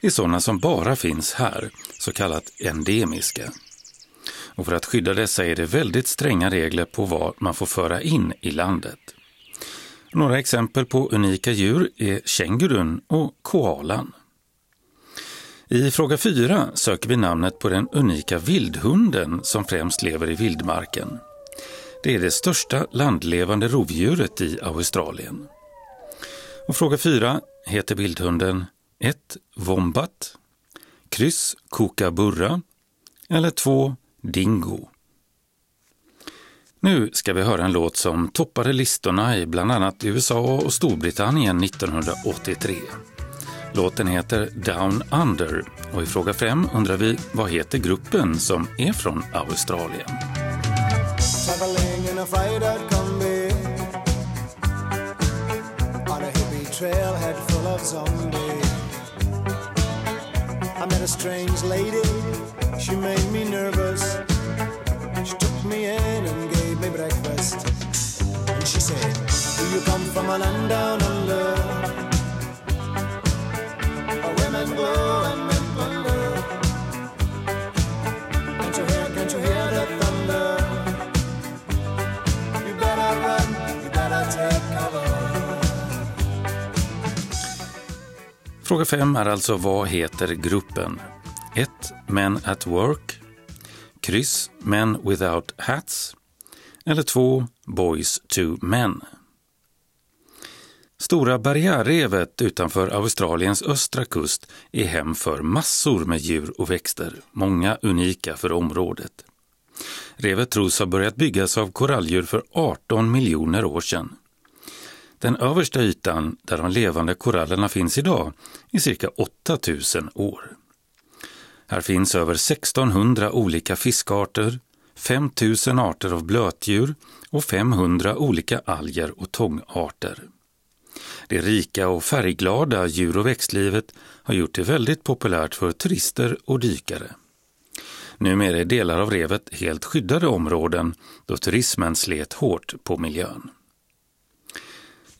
Speaker 18: är sådana som bara finns här, så kallat endemiska. Och för att skydda dessa är det väldigt stränga regler på vad man får föra in i landet. Några exempel på unika djur är kängurun och koalan. I fråga 4 söker vi namnet på den unika vildhunden som främst lever i vildmarken. Det är det största landlevande rovdjuret i Australien. Och fråga 4 heter vildhunden 1. Wombat, kryss Kookaburra eller 2. Dingo. Nu ska vi höra en låt som toppade listorna i bland annat USA och Storbritannien 1983. Låten heter Down Under. Och i fråga 5 undrar vi vad heter gruppen som är från Australien?
Speaker 19: I met a strange lady, she made me nervous.
Speaker 18: Fem 5 är alltså vad heter gruppen? 1. Men at Work. Kryss Men Without Hats. Eller 2. Boys to Men. Stora barriärrevet utanför Australiens östra kust är hem för massor med djur och växter, många unika för området. Revet tros ha börjat byggas av koralldjur för 18 miljoner år sedan. Den översta ytan, där de levande korallerna finns idag, är cirka 8000 år. Här finns över 1600 olika fiskarter, 5000 arter av blötdjur och 500 olika alger och tångarter. Det rika och färgglada djur och växtlivet har gjort det väldigt populärt för turister och dykare. Numera är delar av revet helt skyddade områden då turismen slet hårt på miljön.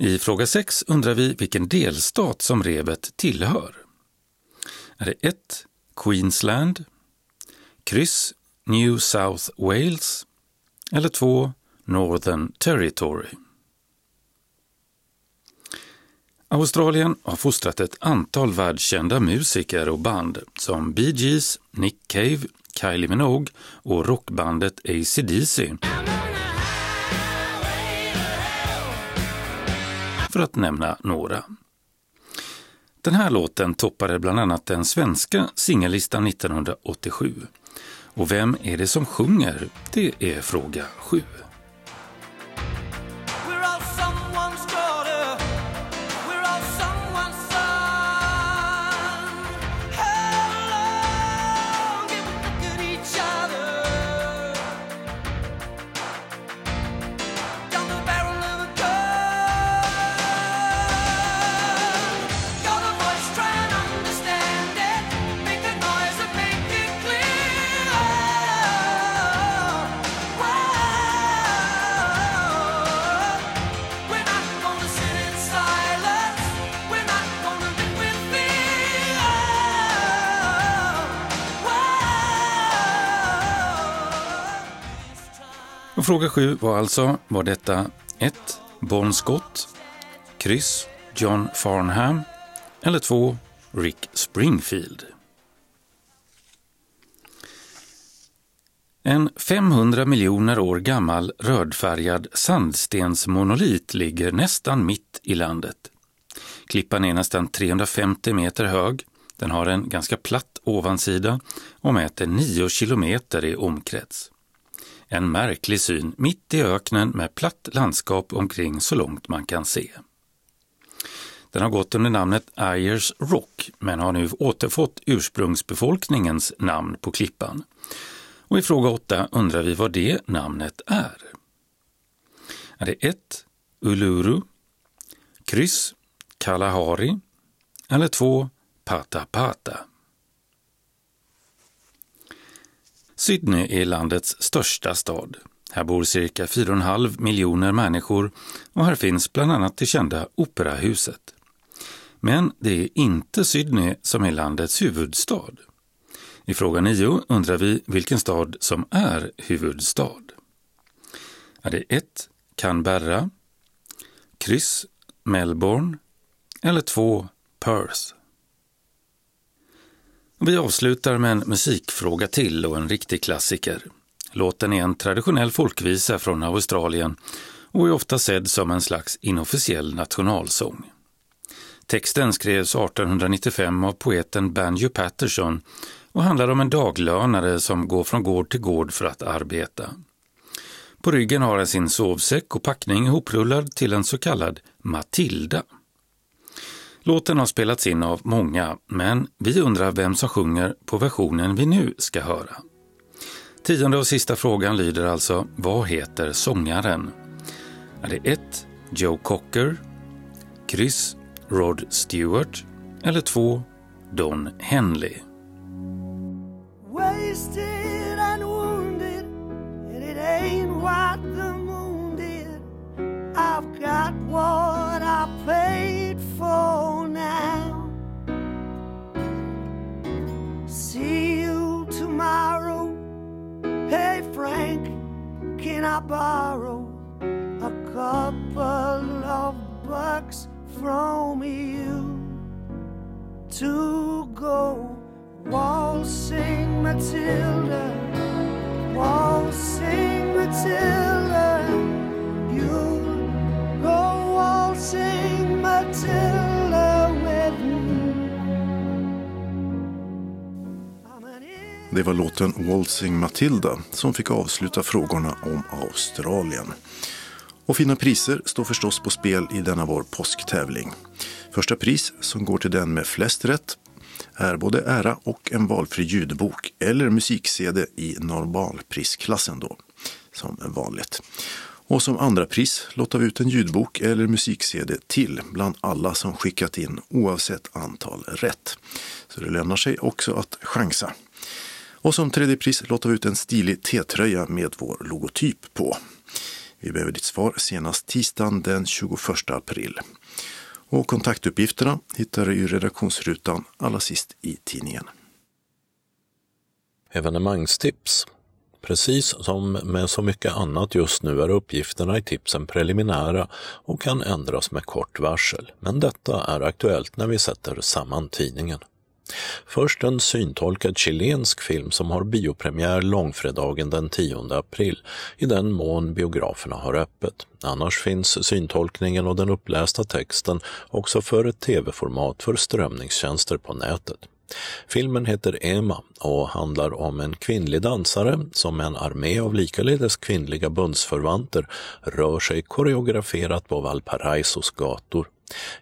Speaker 18: I fråga 6 undrar vi vilken delstat som revet tillhör. Är det 1. Queensland, kryss New South Wales eller 2. Northern Territory? Australien har fostrat ett antal världskända musiker och band som Bee Gees, Nick Cave, Kylie Minogue och rockbandet AC/DC. För att nämna några. Den här låten toppade bland annat den svenska singellistan 1987. Och vem är det som sjunger? Det är fråga 7. Och fråga 7 var alltså, var detta 1. Bon Scott, kryss John Farnham eller 2. Rick Springfield? En 500 miljoner år gammal rödfärgad sandstensmonolit ligger nästan mitt i landet. Klippan är nästan 350 meter hög, den har en ganska platt ovansida och mäter 9 kilometer i omkrets. En märklig syn mitt i öknen med platt landskap omkring så långt man kan se. Den har gått under namnet Ayers Rock men har nu återfått ursprungsbefolkningens namn på klippan. Och i fråga 8 undrar vi vad det namnet är. Är det 1. Uluru, kryss Kalahari eller 2. Pata Pata? Sydney är landets största stad. Här bor cirka 4,5 miljoner människor och här finns bland annat det kända Operahuset. Men det är inte Sydney som är landets huvudstad. I fråga 9 undrar vi vilken stad som är huvudstad. Är det 1. Canberra, kryss Melbourne eller 2. Perth? Vi avslutar med en musikfråga till och en riktig klassiker. Låten är en traditionell folkvisa från Australien och är ofta sedd som en slags inofficiell nationalsång. Texten skrevs 1895 av poeten Banjo Patterson och handlar om en daglönare som går från gård till gård för att arbeta. På ryggen har han sin sovsäck och packning ihoprullad till en så kallad Matilda. Låten har spelats in av många, men vi undrar vem som sjunger på versionen vi nu ska höra. Tionde och sista frågan lyder alltså, vad heter sångaren? Är det 1. Joe Cocker, kryss Rod Stewart eller 2. Don Henley?
Speaker 19: Wasted go waltzing Matilda? Waltzing Matilda, you'll go waltzing Matilda with me.
Speaker 1: Det var låten Waltzing Matilda som fick avsluta frågorna om Australien. Och fina priser står förstås på spel i denna vår påsktävling. Första pris, som går till den med flest rätt, är både ära och en valfri ljudbok eller musik-CD i normalprisklassen då, som vanligt. Och som andra pris lottar vi ut en ljudbok eller musik-CD till bland alla som skickat in oavsett antal rätt. Så det lönar sig också att chansa. Och som tredje pris lottar vi ut en stilig T-tröja med vår logotyp på. Vi behöver ditt svar senast tisdagen den 21 april. Och kontaktuppgifterna hittar du i redaktionsrutan allra sist i tidningen.
Speaker 5: Evenemangstips. Precis som med så mycket annat just nu är uppgifterna i tipsen preliminära och kan ändras med kort varsel. Men detta är aktuellt när vi sätter samman tidningen. Först en syntolkad chilensk film som har biopremiär långfredagen den 10 april, i den mån biograferna har öppet. Annars finns syntolkningen och den upplästa texten också för ett tv-format för strömningstjänster på nätet. Filmen heter Emma och handlar om en kvinnlig dansare som med en armé av likaledes kvinnliga bundsförvanter rör sig koreograferat på Valparaisos gator.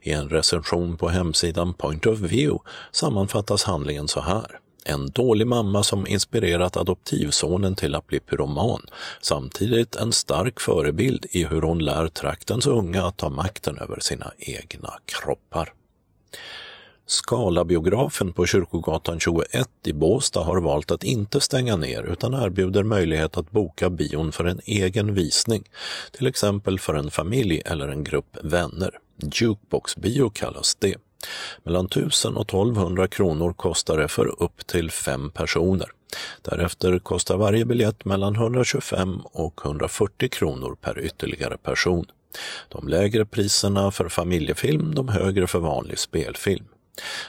Speaker 5: I en recension på hemsidan Point of View sammanfattas handlingen så här. En dålig mamma som inspirerat adoptivsonen till att bli pyroman, samtidigt en stark förebild i hur hon lär traktens unga att ta makten över sina egna kroppar. Skalabiografen på Kyrkogatan 21 i Båstad har valt att inte stänga ner utan erbjuder möjlighet att boka bion för en egen visning, till exempel för en familj eller en grupp vänner. Jukebox-bio kallas det. Mellan 1000 och 1200 kronor kostar det för upp till fem personer. Därefter kostar varje biljett mellan 125 och 140 kronor per ytterligare person. De lägre priserna för familjefilm, de högre för vanlig spelfilm.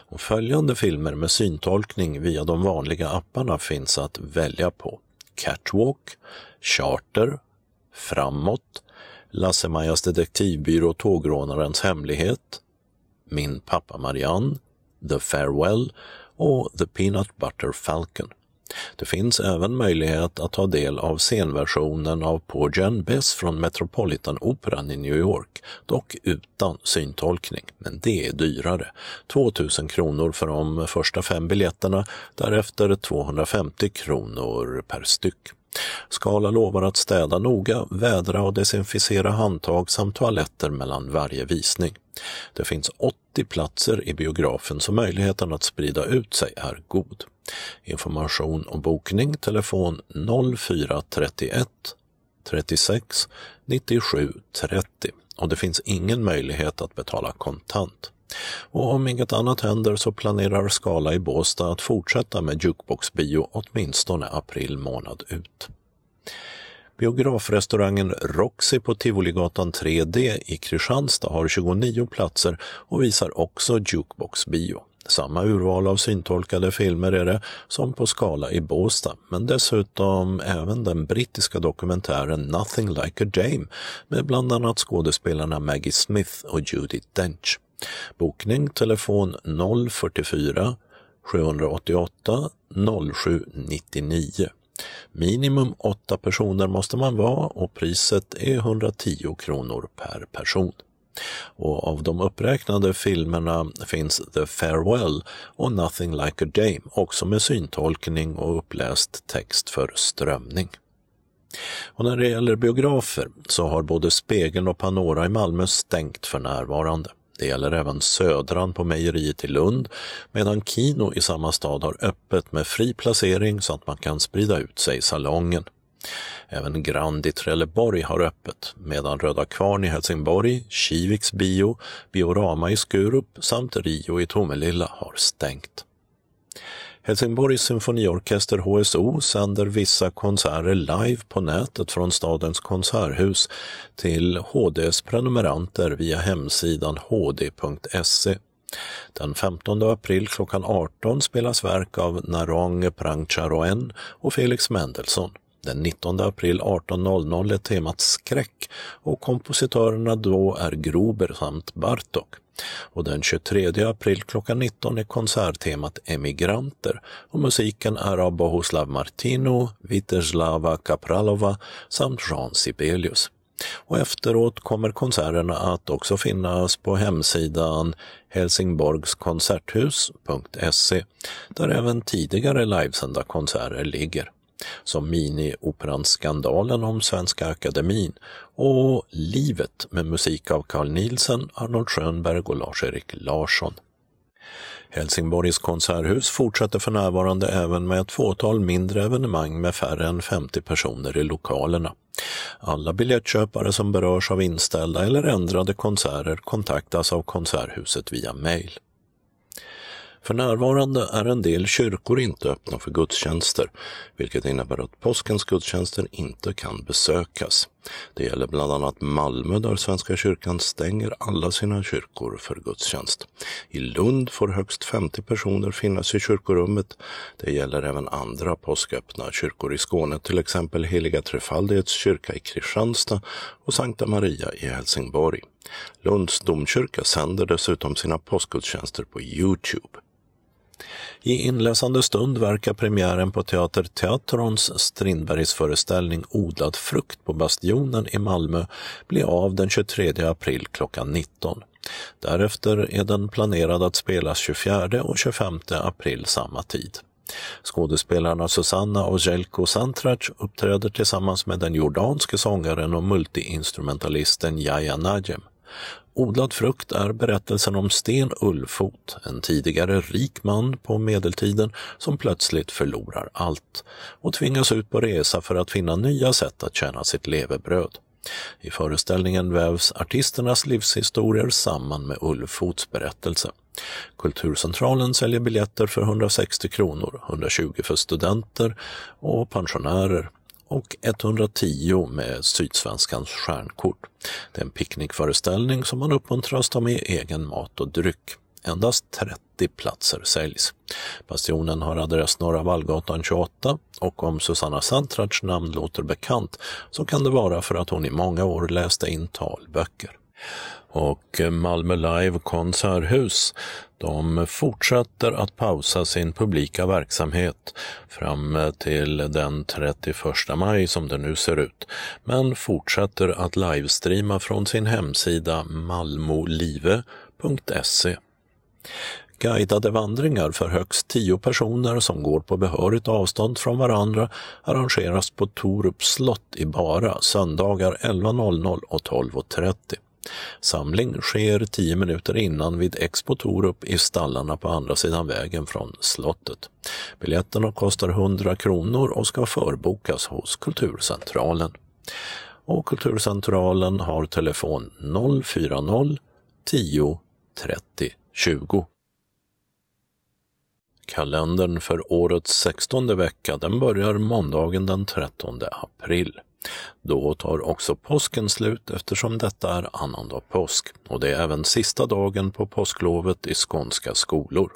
Speaker 5: Och följande filmer med syntolkning via de vanliga apparna finns att välja på. Catwalk, Charter, Framåt, Lasse-Majas detektivbyrå Tågrånarens hemlighet, Min pappa Marianne, The Farewell och The Peanut Butter Falcon. Det finns även möjlighet att ta del av scenversionen av Porgy Bess från Metropolitan-operan i New York, dock utan syntolkning, men det är dyrare. 2000 kronor för de första fem biljetterna, därefter 250 kronor per styck. Skala lovar att städa noga, vädra och desinficera handtag samt toaletter mellan varje visning. Det finns 80 platser i biografen så möjligheten att sprida ut sig är god. Information och bokning telefon 0431 36 97 30 och det finns ingen möjlighet att betala kontant. Och om inget annat händer så planerar Skala i Båstad att fortsätta med Jukebox-bio åtminstone april månad ut. Biografrestaurangen Roxy på Tivoligatan 3D i Kristianstad har 29 platser och visar också Jukebox-bio. Samma urval av syntolkade filmer är det som på Skala i Båstad, men dessutom även den brittiska dokumentären Nothing Like a Dame med bland annat skådespelarna Maggie Smith och Judi Dench. Bokning telefon 044 788 0799. Minimum åtta personer måste man vara och priset är 110 kronor per person. Och av de uppräknade filmerna finns The Farewell och Nothing Like a Dame, också med syntolkning och uppläst text för strömning. Och när det gäller biografer så har både Spegeln och Panora i Malmö stängt för närvarande. Det gäller även Södran på Mejeriet i Lund, medan Kino i samma stad har öppet med fri placering så att man kan sprida ut sig i salongen. Även Grand i Trelleborg har öppet, medan Röda Kvarn i Helsingborg, Kiviks bio, Biorama i Skurup samt Rio i Tomelilla har stängt. Helsingborgs symfoniorkester HSO sänder vissa konserter live på nätet från stadens konserthus till HDs prenumeranter via hemsidan hd.se. Den 15 april klockan 18 spelas verk av Narong Prangcharoen och Felix Mendelssohn. Den 19 april 18.00 är temat skräck och kompositörerna då är Gruber samt Bartok. Och den 23 april klockan 19 är konserttemat Emigranter och musiken är av Bohuslav Martino, Viteslava Kapralova samt Jean Sibelius. Och efteråt kommer konserterna att också finnas på hemsidan helsingborgskonserthus.se där även tidigare livesända konserter ligger som Mini-operan Skandalen om Svenska Akademin och Livet med musik av Carl Nielsen, Arnold Schönberg och Lars-Erik Larsson. Helsingborgs konserthus fortsätter för närvarande även med ett fåtal mindre evenemang med färre än 50 personer i lokalerna. Alla biljettköpare som berörs av inställda eller ändrade konserter kontaktas av Konserthuset via mejl. För närvarande är en del kyrkor inte öppna för gudstjänster, vilket innebär att påskens gudstjänster inte kan besökas. Det gäller bland annat Malmö där Svenska kyrkan stänger alla sina kyrkor för gudstjänst. I Lund får högst 50 personer finnas i kyrkorummet. Det gäller även andra påsköppna kyrkor i Skåne, till exempel Heliga Trefaldighets kyrka i Kristianstad och Sankta Maria i Helsingborg. Lunds domkyrka sänder dessutom sina påskgudstjänster på Youtube. I inläsande stund verkar premiären på Teater Teatrons Strindbergs föreställning Odlad frukt på Bastionen i Malmö bli av den 23 april klockan 19. Därefter är den planerad att spelas 24 och 25 april samma tid. Skådespelarna Susanna och Jelko Santrac uppträder tillsammans med den jordanske sångaren och multiinstrumentalisten Yahya Najem. Odlad frukt är berättelsen om Sten Ullfot, en tidigare rik man på medeltiden som plötsligt förlorar allt och tvingas ut på resa för att finna nya sätt att tjäna sitt levebröd. I föreställningen vävs artisternas livshistorier samman med Ullfots berättelse. Kulturcentralen säljer biljetter för 160 kronor, 120 för studenter och pensionärer och 110 med Sydsvenskans stjärnkort. Det är en picknickföreställning som man uppmuntras ta med egen mat och dryck. Endast 30 platser säljs. Bastionen har adress Norra Vallgatan 28 och om Susanna Santrats namn låter bekant så kan det vara för att hon i många år läste in talböcker och Malmö Live konserthus. De fortsätter att pausa sin publika verksamhet fram till den 31 maj som det nu ser ut, men fortsätter att livestreama från sin hemsida malmolive.se. Guidade vandringar för högst tio personer som går på behörigt avstånd från varandra arrangeras på Torups slott i Bara söndagar 11.00 och 12.30. Samling sker tio minuter innan vid Expo Torup i stallarna på andra sidan vägen från slottet. Biljetterna kostar 100 kronor och ska förbokas hos Kulturcentralen. Och Kulturcentralen har telefon 040 10 30 20. Kalendern för årets sextonde vecka den börjar måndagen den 13 april. Då tar också påsken slut eftersom detta är annandag påsk och det är även sista dagen på påsklovet i skånska skolor.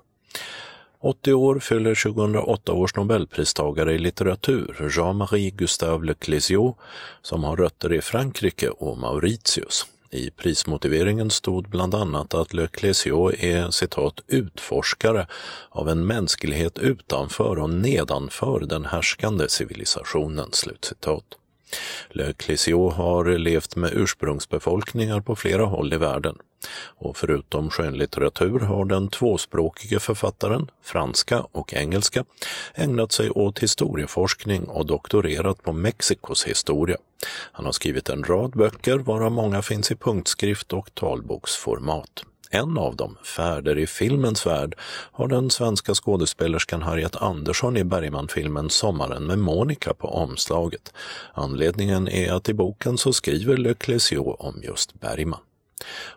Speaker 5: 80 år fyller 2008 års nobelpristagare i litteratur Jean-Marie Gustave Le Clézio som har rötter i Frankrike och Mauritius. I prismotiveringen stod bland annat att Le Clézio är citat utforskare av en mänsklighet utanför och nedanför den härskande civilisationen. Slutcitat. Le Clisio har levt med ursprungsbefolkningar på flera håll i världen. Och förutom skönlitteratur har den tvåspråkige författaren, franska och engelska, ägnat sig åt historieforskning och doktorerat på Mexikos historia. Han har skrivit en rad böcker varav många finns i punktskrift och talboksformat. En av dem, Färder i filmens värld, har den svenska skådespelerskan Harriet Andersson i Bergman-filmen Sommaren med Monica på omslaget. Anledningen är att i boken så skriver Le Clésio om just Bergman.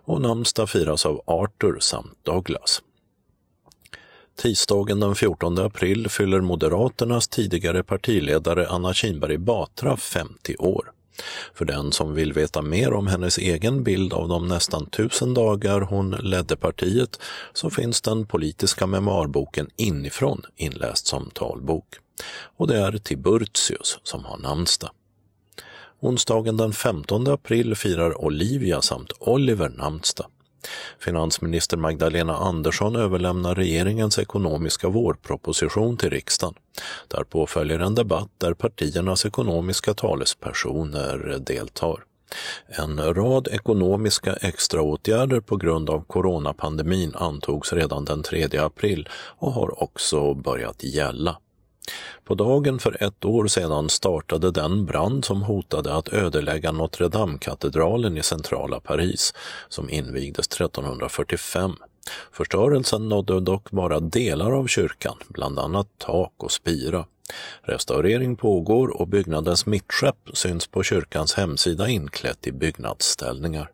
Speaker 5: Och namnsdag firas av Arthur samt Douglas. Tisdagen den 14 april fyller Moderaternas tidigare partiledare Anna Kinberg Batra 50 år. För den som vill veta mer om hennes egen bild av de nästan tusen dagar hon ledde partiet så finns den politiska memoarboken Inifrån inläst som talbok. Och det är Tiburtius som har namnsdag. Onsdagen den 15 april firar Olivia samt Oliver namnsdag. Finansminister Magdalena Andersson överlämnar regeringens ekonomiska vårproposition till riksdagen. Därpå följer en debatt där partiernas ekonomiska talespersoner deltar. En rad ekonomiska extraåtgärder på grund av coronapandemin antogs redan den 3 april och har också börjat gälla. På dagen för ett år sedan startade den brand som hotade att ödelägga Notre Dame-katedralen i centrala Paris, som invigdes 1345. Förstörelsen nådde dock bara delar av kyrkan, bland annat tak och spira. Restaurering pågår och byggnadens mittskepp syns på kyrkans hemsida inklätt i byggnadsställningar.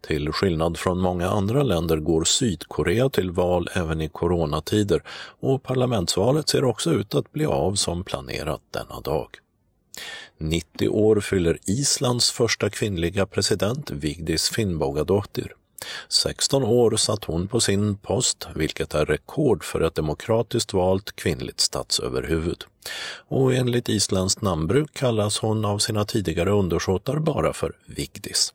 Speaker 5: Till skillnad från många andra länder går Sydkorea till val även i coronatider och parlamentsvalet ser också ut att bli av som planerat denna dag. 90 år fyller Islands första kvinnliga president Vigdis Finnbogadottir. 16 år satt hon på sin post, vilket är rekord för ett demokratiskt valt kvinnligt statsöverhuvud. Och enligt Islands namnbruk kallas hon av sina tidigare undersåtar bara för Vigdis.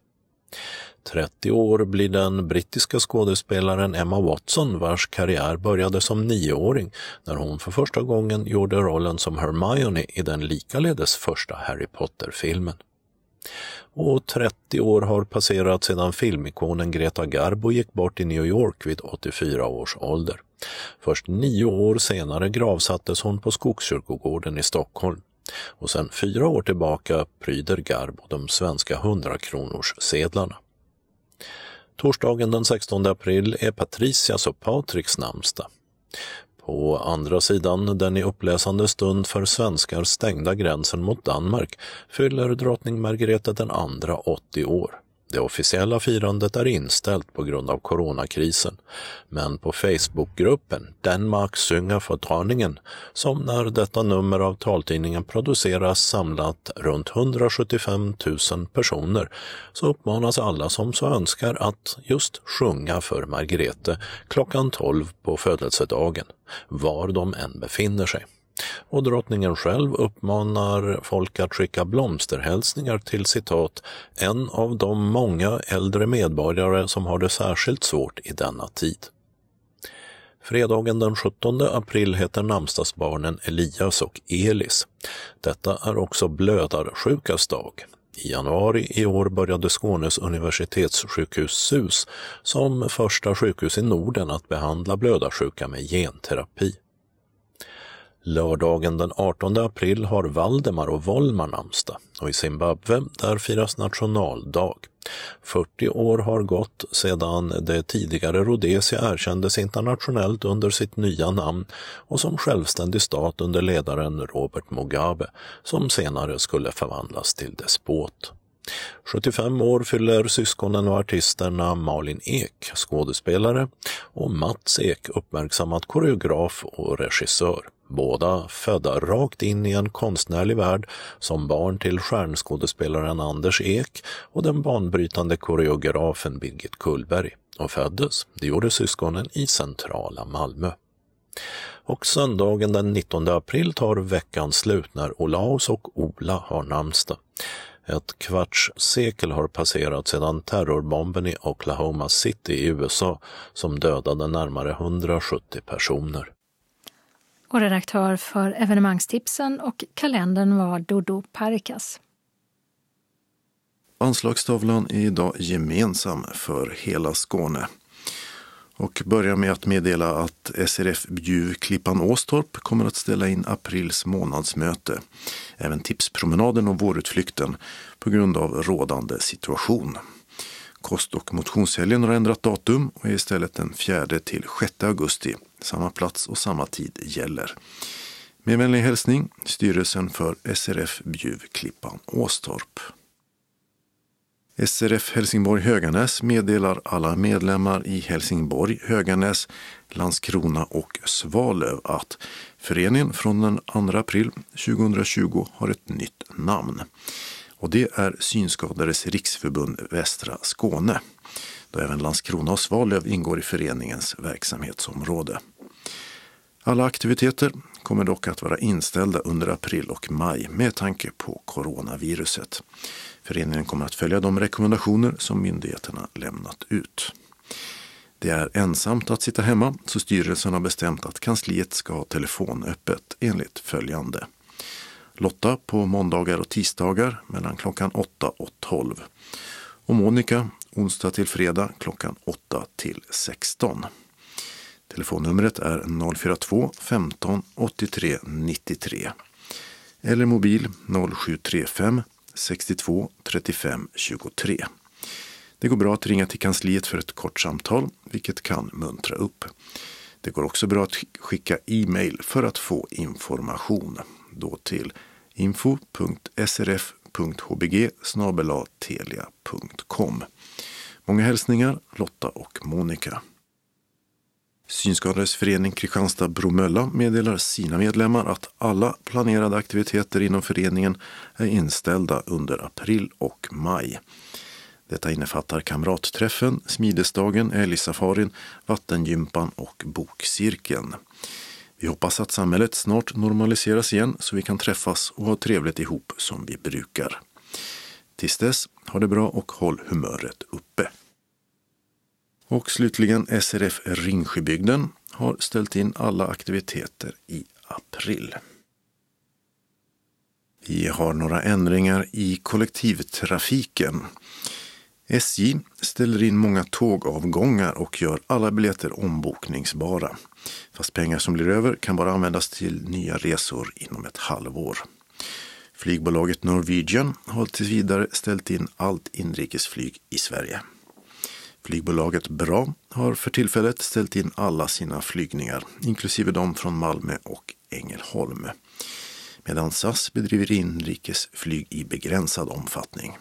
Speaker 5: 30 år blir den brittiska skådespelaren Emma Watson vars karriär började som nioåring när hon för första gången gjorde rollen som Hermione i den likaledes första Harry Potter-filmen. Och 30 år har passerat sedan filmikonen Greta Garbo gick bort i New York vid 84 års ålder. Först nio år senare gravsattes hon på Skogskyrkogården i Stockholm. Och sedan fyra år tillbaka pryder Garbo de svenska 100-kronors sedlarna. Torsdagen den 16 april är Patricias och Patriks namnsdag. På andra sidan den i uppläsande stund för svenskar stängda gränsen mot Danmark fyller drottning Margrethe den andra 80 år. Det officiella firandet är inställt på grund av coronakrisen, men på Facebookgruppen Danmark synger för drottningen, som när detta nummer av taltidningen produceras samlat runt 175 000 personer, så uppmanas alla som så önskar att just sjunga för Margrethe klockan 12 på födelsedagen, var de än befinner sig. Och drottningen själv uppmanar folk att skicka blomsterhälsningar till citat en av de många äldre medborgare som har det särskilt svårt i denna tid. Fredagen den 17 april heter namnsdagsbarnen Elias och Elis. Detta är också blödarsjukas dag. I januari i år började Skånes universitetssjukhus SUS som första sjukhus i Norden att behandla blödarsjuka med genterapi. Lördagen den 18 april har Valdemar och Volmar namnsdag och i Zimbabwe där firas nationaldag. 40 år har gått sedan det tidigare Rhodesia erkändes internationellt under sitt nya namn och som självständig stat under ledaren Robert Mugabe som senare skulle förvandlas till despot. 75 år fyller syskonen och artisterna Malin Ek, skådespelare, och Mats Ek, uppmärksammat koreograf och regissör. Båda födda rakt in i en konstnärlig värld som barn till stjärnskådespelaren Anders Ek och den banbrytande koreografen Birgit Kullberg och föddes, det gjorde syskonen, i centrala Malmö. Och söndagen den 19 april tar veckan slut när Olaus och Ola har namnsdag. Ett kvarts sekel har passerat sedan terrorbomben i Oklahoma City i USA som dödade närmare 170 personer.
Speaker 2: Och redaktör för evenemangstipsen och kalendern var Dodo Parikas.
Speaker 1: Anslagstavlan är idag gemensam för hela Skåne. Och börjar med att meddela att SRF Bjuv Klippan Åstorp kommer att ställa in aprils månadsmöte. Även tipspromenaden och vårutflykten på grund av rådande situation. Kost och motionshelgen har ändrat datum och är istället den 4 till 6 augusti. Samma plats och samma tid gäller. Med vänlig hälsning styrelsen för SRF Bjuv Klippan Åstorp. SRF Helsingborg Höganäs meddelar alla medlemmar i Helsingborg, Höganäs, Landskrona och Svalöv att föreningen från den 2 april 2020 har ett nytt namn. Och det är Synskadades riksförbund Västra Skåne, då även Landskrona och Svalöv ingår i föreningens verksamhetsområde. Alla aktiviteter kommer dock att vara inställda under april och maj med tanke på coronaviruset. Föreningen kommer att följa de rekommendationer som myndigheterna lämnat ut. Det är ensamt att sitta hemma så styrelsen har bestämt att kansliet ska ha telefonöppet enligt följande. Lotta på måndagar och tisdagar mellan klockan 8 och 12. Och Monica onsdag till fredag klockan 8 till 16. Telefonnumret är 042 15 83 93 eller mobil 0735 62 35 23. Det går bra att ringa till kansliet för ett kort samtal, vilket kan muntra upp. Det går också bra att skicka e-mail för att få information. Då till info.srf.hbg snabelatelia.com. Många hälsningar Lotta och Monica. Synskadades förening Kristianstad-Bromölla meddelar sina medlemmar att alla planerade aktiviteter inom föreningen är inställda under april och maj. Detta innefattar kamratträffen, smidesdagen, älgsafarin, vattengympan och bokcirkeln. Vi hoppas att samhället snart normaliseras igen så vi kan träffas och ha trevligt ihop som vi brukar. Tills dess, ha det bra och håll humöret uppe. Och slutligen SRF Ringsjöbygden har ställt in alla aktiviteter i april. Vi har några ändringar i kollektivtrafiken. SJ ställer in många tågavgångar och gör alla biljetter ombokningsbara. Fast pengar som blir över kan bara användas till nya resor inom ett halvår. Flygbolaget Norwegian har tills vidare ställt in allt inrikesflyg i Sverige. Flygbolaget Bra har för tillfället ställt in alla sina flygningar, inklusive de från Malmö och Ängelholm. Medan SAS bedriver inrikesflyg i begränsad omfattning.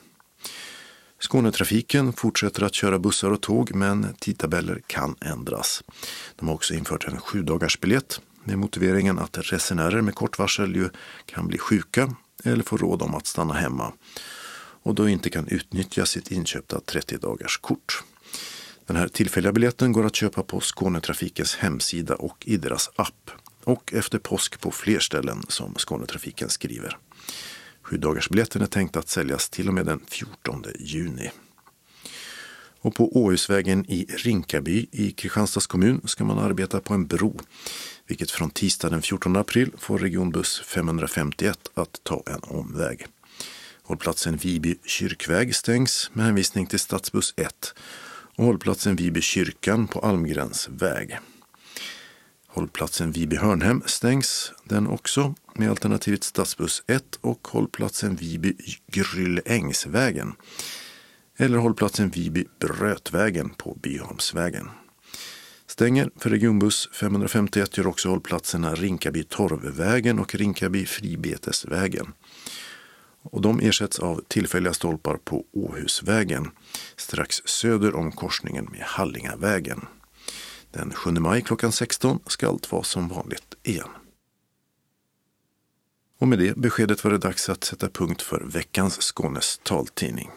Speaker 1: Skånetrafiken fortsätter att köra bussar och tåg men tidtabeller kan ändras. De har också infört en sju biljett med motiveringen att resenärer med kort varsel ju kan bli sjuka eller få råd om att stanna hemma och då inte kan utnyttja sitt inköpta 30 dagars kort. Den här tillfälliga biljetten går att köpa på Skånetrafikens hemsida och i deras app och efter påsk på fler ställen som Skånetrafiken skriver. Sjudagarsbiljetten är tänkt att säljas till och med den 14 juni. Och på Åhusvägen i Rinkaby i Kristianstads kommun ska man arbeta på en bro, vilket från tisdag den 14 april får regionbuss 551 att ta en omväg. Hållplatsen Viby kyrkväg stängs med hänvisning till stadsbuss 1 och hållplatsen Viby kyrkan på Almgrens väg. Hållplatsen Viby Hörnhem stängs den också med alternativet stadsbuss 1 och hållplatsen Viby Gryllängsvägen eller hållplatsen Viby Brötvägen på Byholmsvägen. Stänger för regionbuss 551 gör också hållplatserna Rinkaby Torvvägen och Rinkaby Fribetesvägen och de ersätts av tillfälliga stolpar på Åhusvägen strax söder om korsningen med Hallingavägen. Den 7 maj klockan 16 ska allt vara som vanligt igen. Och med det beskedet var det dags att sätta punkt för veckans Skånes taltidning.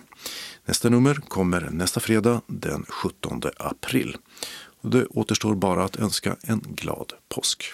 Speaker 1: Nästa nummer kommer nästa fredag den 17 april. Och det återstår bara att önska en glad påsk.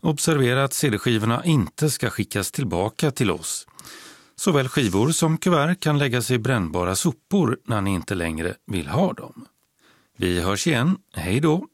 Speaker 18: Observera att CD-skivorna inte ska skickas tillbaka till oss. Såväl skivor som kuvert kan läggas i brännbara sopor när ni inte längre vill ha dem. Vi hörs igen. Hej då!